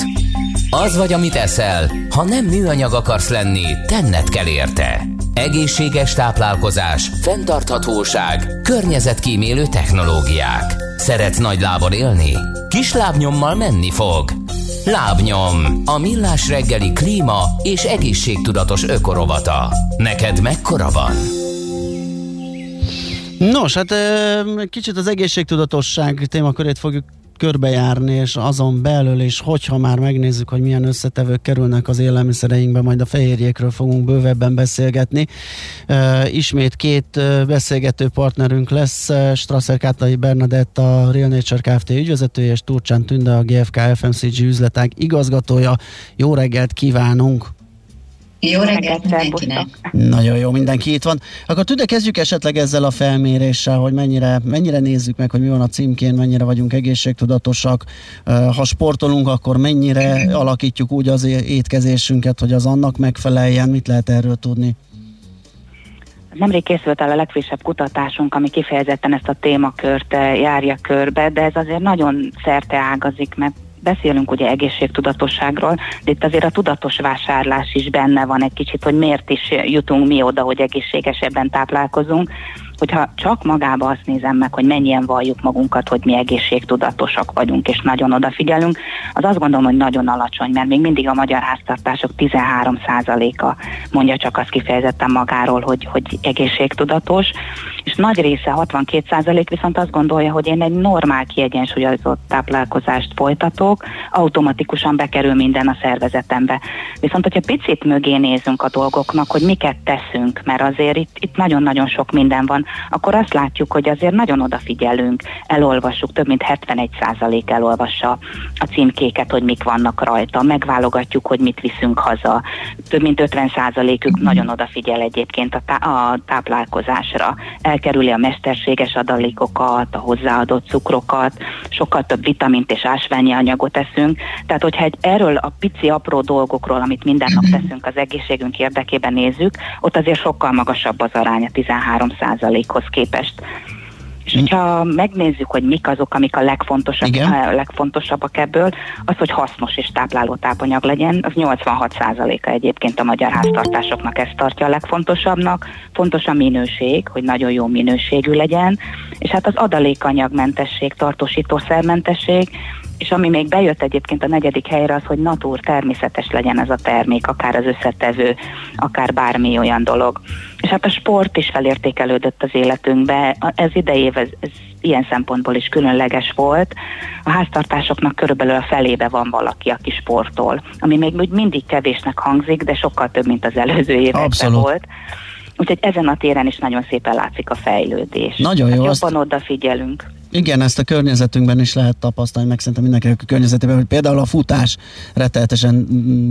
Az vagy, amit eszel, ha nem műanyag akarsz lenni, tenned kell érte. Egészséges táplálkozás, fenntarthatóság, környezetkímélő technológiák. Szeretsz nagy lábon élni? Kis lábnyommal menni fog. Lábnyom, a millás reggeli klíma és egészségtudatos ökorovata. Neked mekkora van? Nos, hát kicsit az egészségtudatosság témakörét fogjuk körbejárni, és azon belül is, hogyha már megnézzük, hogy milyen összetevők kerülnek az élelmiszereinkbe, majd a fehérjékről fogunk bővebben beszélgetni. Ismét két beszélgető partnerünk lesz, Strasser Kátai Bernadett, a Real Nature Kft. ügyvezetője, és Turcsán Tünde, a GFK FMCG üzletág igazgatója. Jó reggelt kívánunk! Jó reggelt mindenkinek! Nagyon jó, mindenki itt van. Akkor tudja, kezdjük esetleg ezzel a felméréssel, hogy mennyire, mennyire nézzük meg, hogy mi van a címkén, mennyire vagyunk egészségtudatosak. Ha sportolunk, akkor mennyire alakítjuk úgy az étkezésünket, hogy az annak megfeleljen. Mit lehet erről tudni? Nemrég készült el a legfrissebb kutatásunk, ami kifejezetten ezt a témakört eh, járja körbe, de ez azért nagyon szerte ágazik, mert beszélünk ugye egészségtudatosságról, de itt azért a tudatos vásárlás is benne van egy kicsit, hogy miért is jutunk mi oda, hogy egészségesebben táplálkozunk. Hogyha csak magába azt nézem meg, hogy mennyien valljuk magunkat, hogy mi egészségtudatosak vagyunk, és nagyon odafigyelünk, az azt gondolom, hogy nagyon alacsony, mert még mindig a magyar háztartások 13%-a mondja csak azt kifejezetten magáról, hogy, hogy egészségtudatos, és nagy része, 62% viszont azt gondolja, hogy én egy normál kiegyensúlyozott táplálkozást folytatok, automatikusan bekerül minden a szervezetembe. Viszont, hogyha picit mögé nézünk a dolgoknak, hogy miket teszünk, mert azért itt, itt nagyon-nagyon sok minden van, akkor azt látjuk, hogy azért nagyon odafigyelünk, elolvassuk, több mint 71% elolvassa a címkéket, hogy mik vannak rajta, megválogatjuk, hogy mit viszünk haza. Több mint 50%-ük nagyon odafigyel egyébként a, tá- a táplálkozásra. Elkerüli a mesterséges adalékokat, a hozzáadott cukrokat, sokkal több vitamint és ásványi anyagot eszünk. Tehát, hogyha egy erről a pici apró dolgokról, amit minden nap teszünk az egészségünk érdekében nézzük, ott azért sokkal magasabb az aránya 13%-hoz képest. És hogyha megnézzük, hogy mik azok, amik a legfontosabb, a legfontosabbak ebből, az, hogy hasznos és tápláló tápanyag legyen, az 86%-a egyébként a magyar háztartásoknak ezt tartja a legfontosabbnak. Fontos a minőség, hogy nagyon jó minőségű legyen, és hát az adalékanyagmentesség, tartósítószermentesség, és ami még bejött egyébként a negyedik helyre az, hogy natúr, természetes legyen ez a termék, akár az összetevő, akár bármi olyan dolog. És hát a sport is felértékelődött az életünkbe. Ez idejév ez, ez ilyen szempontból is különleges volt. A háztartásoknak körülbelül a felébe van valaki, aki sportol, ami még úgy mindig kevésnek hangzik, de sokkal több, mint az előző években Abszolút. volt. Úgyhogy ezen a téren is nagyon szépen látszik a fejlődés. Nagyon jó, Hát azt- jobban odafigyelünk. Igen, ezt a környezetünkben is lehet tapasztalni, meg szerintem mindenkinek a környezetében, hogy például a futás rettenetesen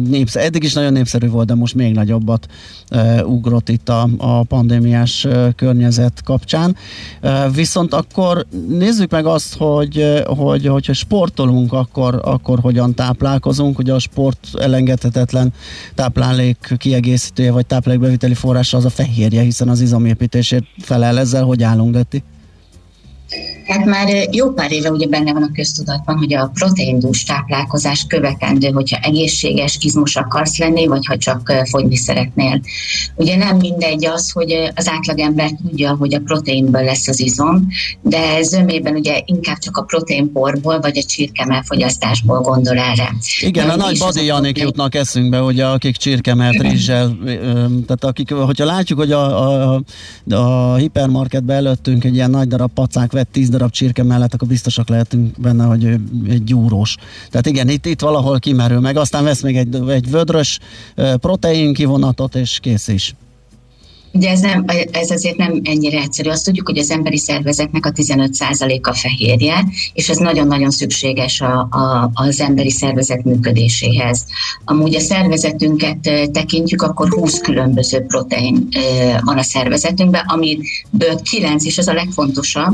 népszerű, eddig is nagyon népszerű volt, de most még nagyobbat uh, ugrott itt a, a pandémiás uh, környezet kapcsán. Uh, viszont akkor nézzük meg azt, hogy, hogy hogyha sportolunk, akkor, akkor hogyan táplálkozunk. Ugye a sport elengedhetetlen táplálék kiegészítője, vagy táplálékbeviteli forrása az a fehérje, hiszen az izomépítésért felel ezzel, hogy állunk, Detti? Hát már jó pár éve ugye benne van a köztudatban, hogy a proteindús táplálkozás követendő, hogyha egészséges, izmos akarsz lenni, vagy ha csak fogyni szeretnél. Ugye nem mindegy az, hogy az átlagember tudja, hogy a proteinből lesz az izom, de zömében ugye inkább csak a proteinporból, vagy a csirkemell fogyasztásból gondol erre. Igen, de a nagy Badi Janik jutnak eszünkbe, hogy akik csirkemelt rizssel, tehát akik, hogyha látjuk, hogy a, a, a hipermarketbe előttünk egy ilyen nagy darab pacák vett 10 darab csirke mellett, akkor biztosak lehetünk benne, hogy egy gyúrós. Tehát igen, itt, itt valahol kimerül meg, aztán vesz még egy, egy vödrös protein kivonatot, és kész is. Ugye ez, nem, ez azért nem ennyire egyszerű. Azt tudjuk, hogy az emberi szervezetnek a 15%-a fehérje, és ez nagyon-nagyon szükséges a, a, az emberi szervezet működéséhez. Amúgy a szervezetünket tekintjük, akkor 20 különböző protein van a szervezetünkben, amiből 9, és ez a legfontosabb,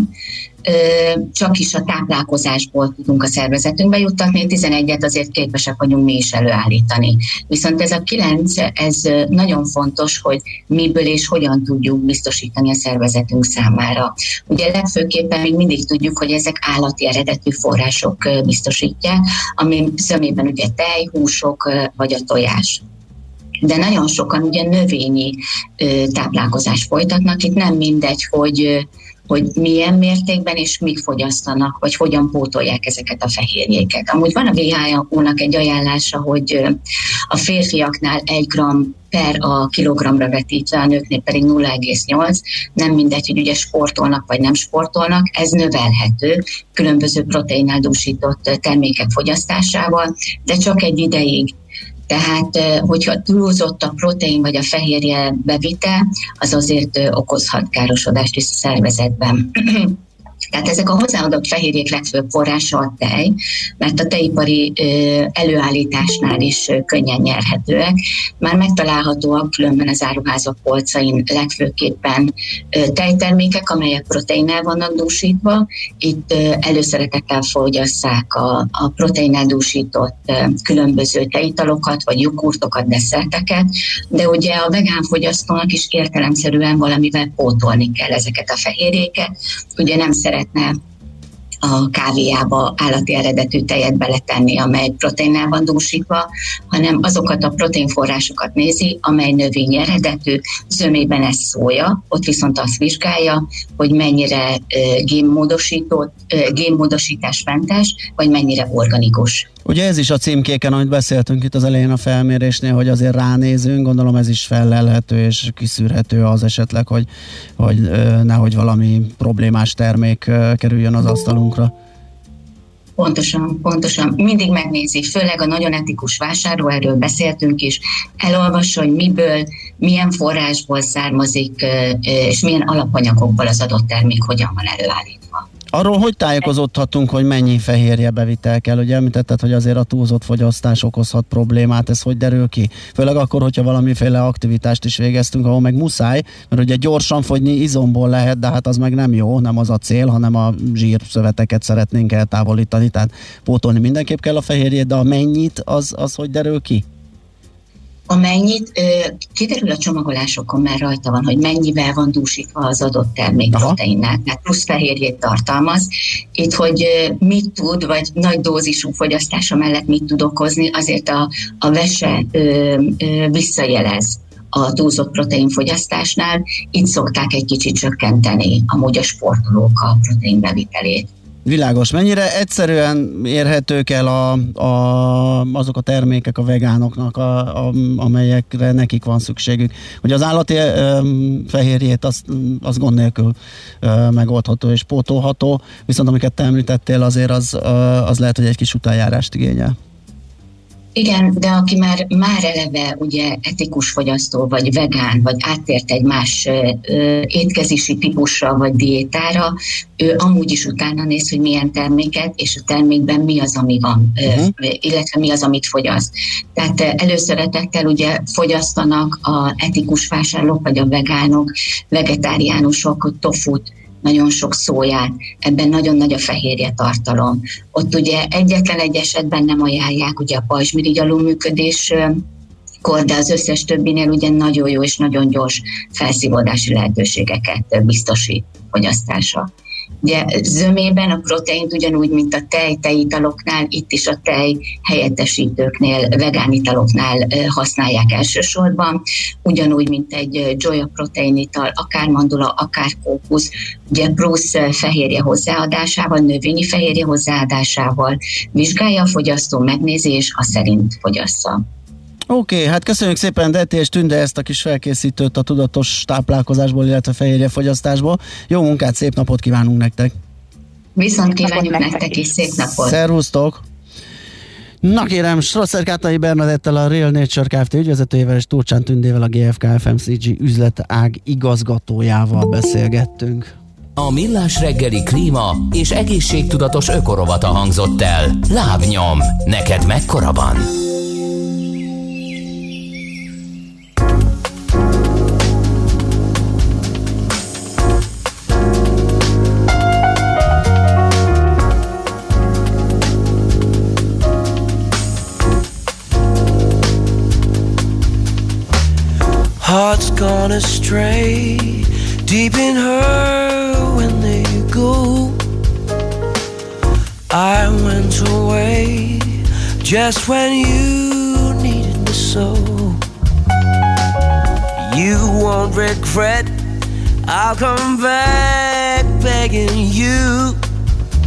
csak is a táplálkozásból tudunk a szervezetünkbe juttatni, 11-et azért képesek vagyunk mi is előállítani. Viszont ez a 9, ez nagyon fontos, hogy miből és hogyan tudjuk biztosítani a szervezetünk számára. Ugye legfőképpen még mindig tudjuk, hogy ezek állati eredetű források biztosítják, ami zömében ugye tej, húsok vagy a tojás de nagyon sokan ugye növényi ö, táplálkozást folytatnak. Itt nem mindegy, hogy hogy milyen mértékben és mik fogyasztanak, vagy hogyan pótolják ezeket a fehérjéket. Amúgy van a WHO-nak egy ajánlása, hogy a férfiaknál 1 gram per a kilogramra vetítve, a nőknél pedig 0,8. Nem mindegy, hogy ugye sportolnak vagy nem sportolnak, ez növelhető különböző proteinnel dúsított termékek fogyasztásával, de csak egy ideig. Tehát, hogyha túlzott a protein vagy a fehérje bevite, az azért okozhat károsodást is a szervezetben. Tehát ezek a hozzáadott fehérjék legfőbb forrása a tej, mert a tejipari előállításnál is könnyen nyerhetőek. Már megtalálhatóak különben az áruházak polcain legfőképpen tejtermékek, amelyek proteinnel vannak dúsítva. Itt előszeretekkel fogyasszák a, a proteinnel dúsított különböző tejitalokat, vagy jogurtokat, desszerteket, de ugye a vegán fogyasztónak is értelemszerűen valamivel pótolni kell ezeket a fehérjéket. Ugye nem szeret szeretne a kávéjába állati eredetű tejet beletenni, amely proteinnel van dúsítva, hanem azokat a proteinforrásokat nézi, amely növény eredetű, zömében ez szója, ott viszont azt vizsgálja, hogy mennyire génmódosított, génmódosításmentes, vagy mennyire organikus. Ugye ez is a címkéken, amit beszéltünk itt az elején a felmérésnél, hogy azért ránézünk, gondolom ez is fellelhető és kiszűrhető az esetleg, hogy, hogy nehogy valami problémás termék kerüljön az asztalunkra. Pontosan, pontosan. Mindig megnézi, főleg a nagyon etikus vásárló, erről beszéltünk is, elolvassa, hogy miből, milyen forrásból származik, és milyen alapanyagokból az adott termék hogyan van előállítva. Arról hogy tájékozódhatunk, hogy mennyi fehérje bevitel kell? Ugye említetted, hogy azért a túlzott fogyasztás okozhat problémát, ez hogy derül ki? Főleg akkor, hogyha valamiféle aktivitást is végeztünk, ahol meg muszáj, mert ugye gyorsan fogyni izomból lehet, de hát az meg nem jó, nem az a cél, hanem a zsírszöveteket szeretnénk eltávolítani, tehát pótolni mindenképp kell a fehérjét, de a mennyit, az, az hogy derül ki? Amennyit kiderül a csomagolásokon, mert rajta van, hogy mennyivel van dúsítva az adott termék proteinnel, tehát plusz fehérjét tartalmaz. Itt, hogy mit tud, vagy nagy dózisú fogyasztása mellett mit tud okozni, azért a, a vese ö, ö, visszajelez a túlzott proteinfogyasztásnál, itt szokták egy kicsit csökkenteni amúgy a sportolók a proteinbevitelét. Világos. Mennyire egyszerűen érhetők el a, a, azok a termékek a vegánoknak, a, a, amelyekre nekik van szükségük? Hogy az állati ö, fehérjét az, az gond nélkül ö, megoldható és pótolható, viszont amiket te említettél azért az, ö, az lehet, hogy egy kis utájárást igényel. Igen, de aki már, már eleve ugye etikus fogyasztó, vagy vegán, vagy áttért egy más ö, étkezési típusra, vagy diétára, ő amúgy is utána néz, hogy milyen terméket, és a termékben mi az, ami van, uh-huh. illetve mi az, amit fogyaszt. Tehát ö, előszeretettel ugye fogyasztanak a etikus vásárlók, vagy a vegánok, vegetáriánusok tofut, nagyon sok szóját, ebben nagyon nagy a fehérje tartalom. Ott ugye egyetlen egy esetben nem ajánlják ugye a pajzsmirigy alulműködés kor, de az összes többinél ugye nagyon jó és nagyon gyors felszívódási lehetőségeket biztosít fogyasztása. Ugye zömében a proteint ugyanúgy, mint a tej, tejitaloknál, itt is a tej helyettesítőknél, vegán italoknál használják elsősorban, ugyanúgy, mint egy ö, joja proteinital, akár mandula, akár kókusz, ugye plusz fehérje hozzáadásával, növényi fehérje hozzáadásával vizsgálja a fogyasztó, megnézi, és a szerint fogyassza. Oké, okay, hát köszönjük szépen Deti és Tünde ezt a kis felkészítőt a tudatos táplálkozásból, illetve fehérjefogyasztásból. Jó munkát, szép napot kívánunk nektek! Viszont kívánjuk nektek is szép napot! Szervusztok! Na kérem, Strasser Kátai Bernadettel a Real Nature Kft. ügyvezetőjével és Turcsán Tündével a GFK FMCG üzletág igazgatójával beszélgettünk. A Millás reggeli klíma és egészségtudatos ökorovata hangzott el. Lábnyom, neked mekkora van? Gone astray, deep in her when they go. I went away just when you needed me so. You won't regret, I'll come back begging you.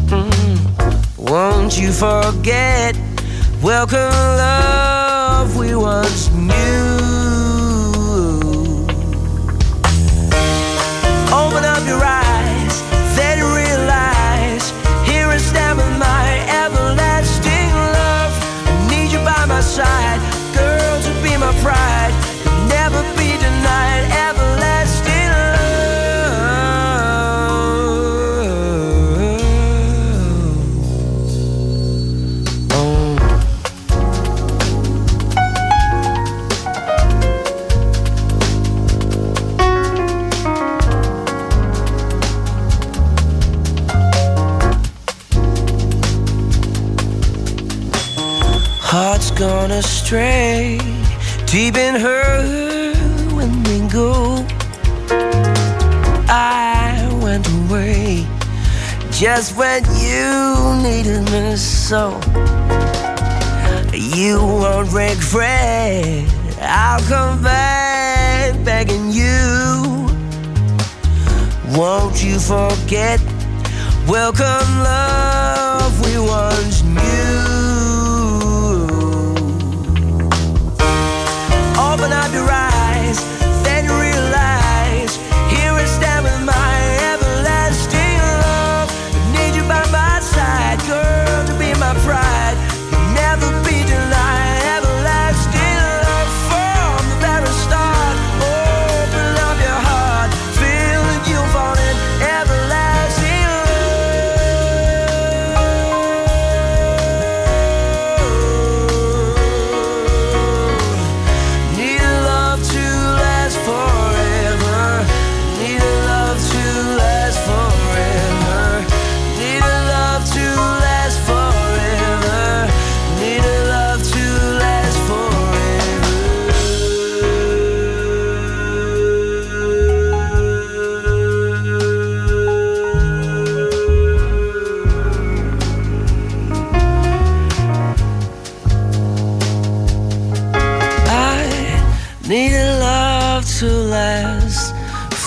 Mm. Won't you forget? Welcome, love we once knew. Gone astray, deep in her go. I went away just when you needed me so. You won't regret, I'll come back begging you. Won't you forget? Welcome, love we once Open up your eyes,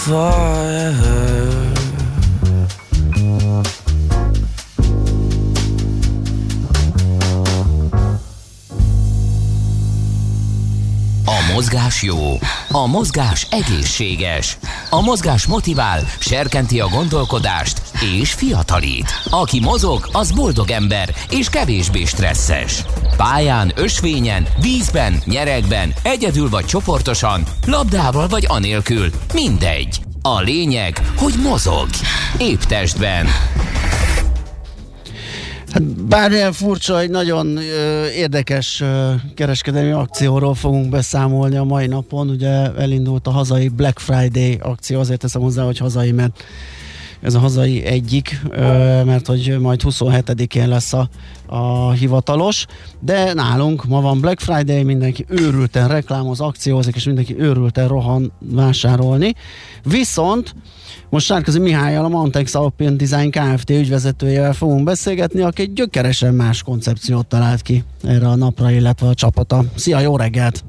A mozgás jó, a mozgás egészséges, a mozgás motivál, serkenti a gondolkodást és fiatalít. Aki mozog, az boldog ember és kevésbé stresszes. Pályán, ösvényen, vízben, nyeregben, egyedül vagy csoportosan, labdával vagy anélkül, mindegy. A lényeg, hogy mozog. Épp testben. Hát bármilyen furcsa, egy nagyon ö, érdekes ö, kereskedelmi akcióról fogunk beszámolni a mai napon. Ugye elindult a hazai Black Friday akció, azért teszem hozzá, hogy hazai, mert ez a hazai egyik, mert hogy majd 27-én lesz a, a hivatalos, de nálunk ma van Black Friday, mindenki őrülten reklámoz, akciózik, és mindenki őrülten rohan vásárolni. Viszont most Sárközi Mihályal, a Montex Open Design Kft. ügyvezetőjével fogunk beszélgetni, aki egy gyökeresen más koncepciót talált ki erre a napra, illetve a csapata. Szia, jó reggelt!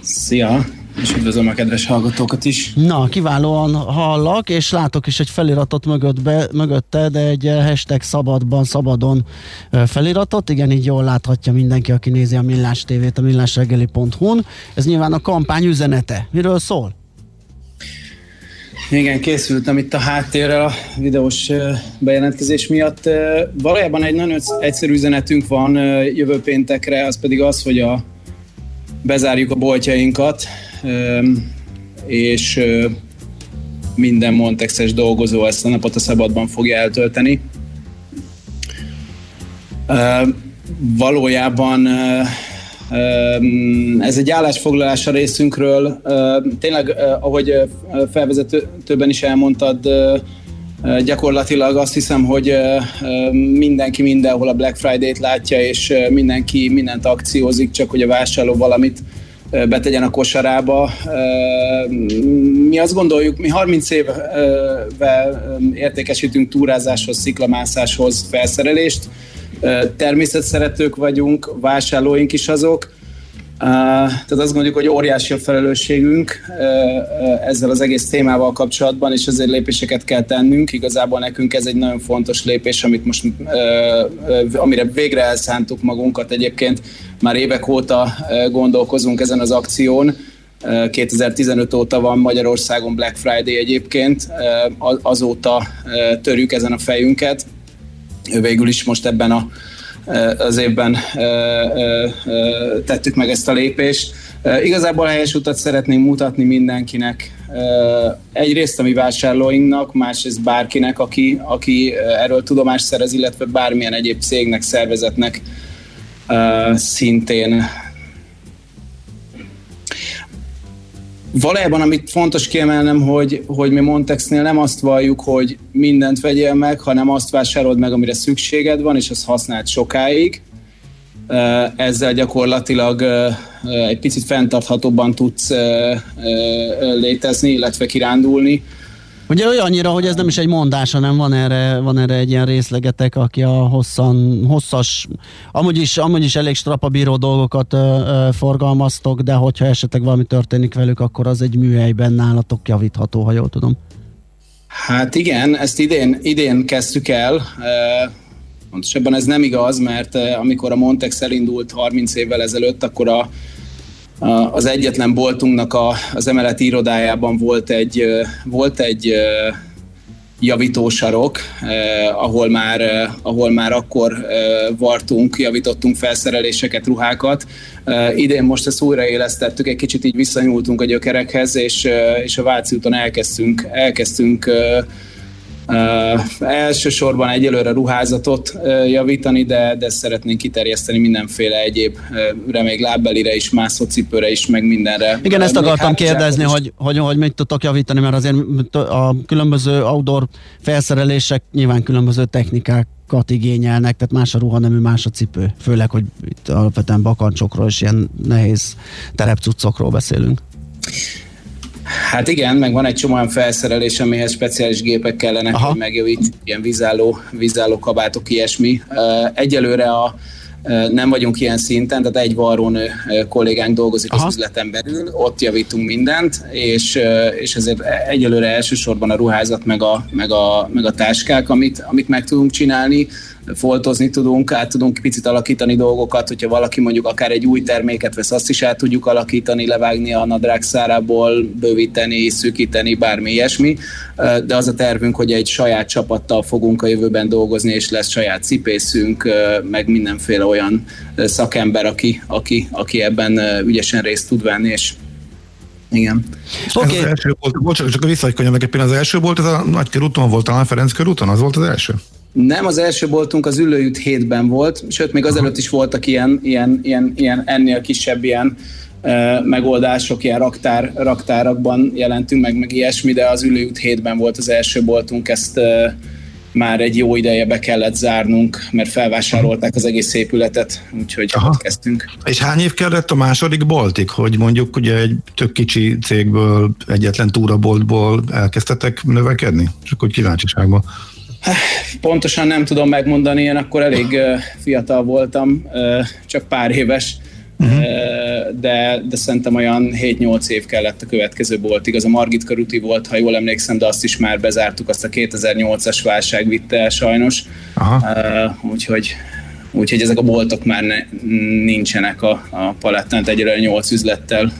Szia, és üdvözlöm a kedves hallgatókat is. Na, kiválóan hallak, és látok is egy feliratot mögöttbe, mögötte, de egy eh, hashtag szabadban, szabadon eh, feliratot. Igen, így jól láthatja mindenki, aki nézi a Millás tévét, a millásreggeli.hu-n. Ez nyilván a kampány üzenete. Miről szól? Igen, készültem itt a háttérrel a videós ö, bejelentkezés miatt. Valójában egy nagyon egyszerű üzenetünk van jövő péntekre, az pedig az, hogy a, bezárjuk a boltjainkat, és minden Montexes dolgozó ezt a napot a szabadban fogja eltölteni. Valójában Ez egy állásfoglalás a részünkről. Tényleg, ahogy felvezetőben is elmondtad, gyakorlatilag azt hiszem, hogy mindenki mindenhol a Black Friday-t látja, és mindenki mindent akciózik, csak hogy a vásárló valamit betegyen a kosarába. Mi azt gondoljuk, mi 30 éve ö, értékesítünk túrázáshoz, sziklamászáshoz felszerelést, természetszeretők vagyunk, vásárlóink is azok, tehát azt gondoljuk, hogy óriási a felelősségünk ezzel az egész témával kapcsolatban, és ezért lépéseket kell tennünk. Igazából nekünk ez egy nagyon fontos lépés, amit most, amire végre elszántuk magunkat egyébként. Már évek óta gondolkozunk ezen az akción. Ö, 2015 óta van Magyarországon Black Friday egyébként, azóta törjük ezen a fejünket végül is most ebben a, az évben tettük meg ezt a lépést. Igazából helyes utat szeretnénk mutatni mindenkinek. Egyrészt a mi vásárlóinknak, másrészt bárkinek, aki, aki erről tudomást szerez, illetve bármilyen egyéb cégnek, szervezetnek szintén Valójában, amit fontos kiemelnem, hogy, hogy mi Montexnél nem azt valljuk, hogy mindent vegyél meg, hanem azt vásárold meg, amire szükséged van, és azt használd sokáig. Ezzel gyakorlatilag egy picit fenntarthatóbban tudsz létezni, illetve kirándulni. Ugye olyannyira, hogy ez nem is egy mondás, hanem van erre, van erre egy ilyen részlegetek, aki a hosszan, hosszas, amúgy is, amúgy is elég strapabíró dolgokat ö, ö, forgalmaztok, de hogyha esetleg valami történik velük, akkor az egy műhelyben nálatok javítható, ha jól tudom. Hát igen, ezt idén, idén kezdtük el. Pontosabban ez nem igaz, mert amikor a Montex elindult 30 évvel ezelőtt, akkor a, az egyetlen boltunknak a, az emeleti irodájában volt egy, volt egy javítósarok, eh, ahol, már, eh, ahol már akkor eh, vartunk, javítottunk felszereléseket, ruhákat. Eh, idén most ezt újraélesztettük, egy kicsit így visszanyúltunk a gyökerekhez, és, eh, és a Váci úton elkezdtünk, elkezdtünk eh, elsősorban egyelőre ruházatot uh, javítani, de, de szeretnénk kiterjeszteni mindenféle egyéb, még lábbelire is, mászócipőre is, meg mindenre. Igen, ezt akartam hátizsákot kérdezni, hogy, hogy, hogy mit tudtok javítani, mert azért a különböző outdoor felszerelések nyilván különböző technikákat igényelnek, tehát más a ruha nemű, más a cipő. Főleg, hogy itt alapvetően bakancsokról és ilyen nehéz terepcuccokról beszélünk. Hát igen, meg van egy csomó olyan felszerelés, amihez speciális gépek kellenek, hogy megjavítsuk, ilyen vízálló, vízálló kabátok, ilyesmi. Egyelőre a nem vagyunk ilyen szinten, tehát egy varrónő kollégánk dolgozik az üzleten belül, ott javítunk mindent, és, és ezért egyelőre elsősorban a ruházat, meg a, meg a, meg a táskák, amit, amit meg tudunk csinálni. Foltozni tudunk, át tudunk picit alakítani dolgokat, hogyha valaki mondjuk akár egy új terméket vesz, azt is át tudjuk alakítani, levágni a nadrág szárából, bővíteni, szűkíteni, bármi ilyesmi, de az a tervünk, hogy egy saját csapattal fogunk a jövőben dolgozni, és lesz saját cipészünk, meg mindenféle olyan szakember, aki, aki, aki ebben ügyesen részt tud venni, és igen. Okay. Ez az első volt, bocsánat, csak visszahagykodjam egy pillanat, az első volt, ez a Nagykörúton volt, talán Ferenc körúton, az volt az első? Nem, az első boltunk az ülőjút hétben volt, sőt, még azelőtt is voltak ilyen, ilyen, ilyen, ilyen ennél kisebb ilyen uh, megoldások, ilyen raktár, raktárakban jelentünk meg, meg ilyesmi, de az ülőjút hétben volt az első boltunk, ezt uh, már egy jó ideje be kellett zárnunk, mert felvásárolták az egész épületet, úgyhogy Aha. ott kezdtünk. És hány év kellett a második boltig, hogy mondjuk ugye egy tök kicsi cégből, egyetlen túraboltból elkezdtetek növekedni? Csak úgy kíváncsiságban. Pontosan nem tudom megmondani, én akkor elég fiatal voltam, csak pár éves, uh-huh. de, de szerintem olyan 7-8 év kellett a következő boltig. Az a Margit körúti volt, ha jól emlékszem, de azt is már bezártuk, azt a 2008-as válság vitte el sajnos. Aha. Úgyhogy úgyhogy ezek a boltok már ne, nincsenek a, a palettán, egyre 8 üzlettel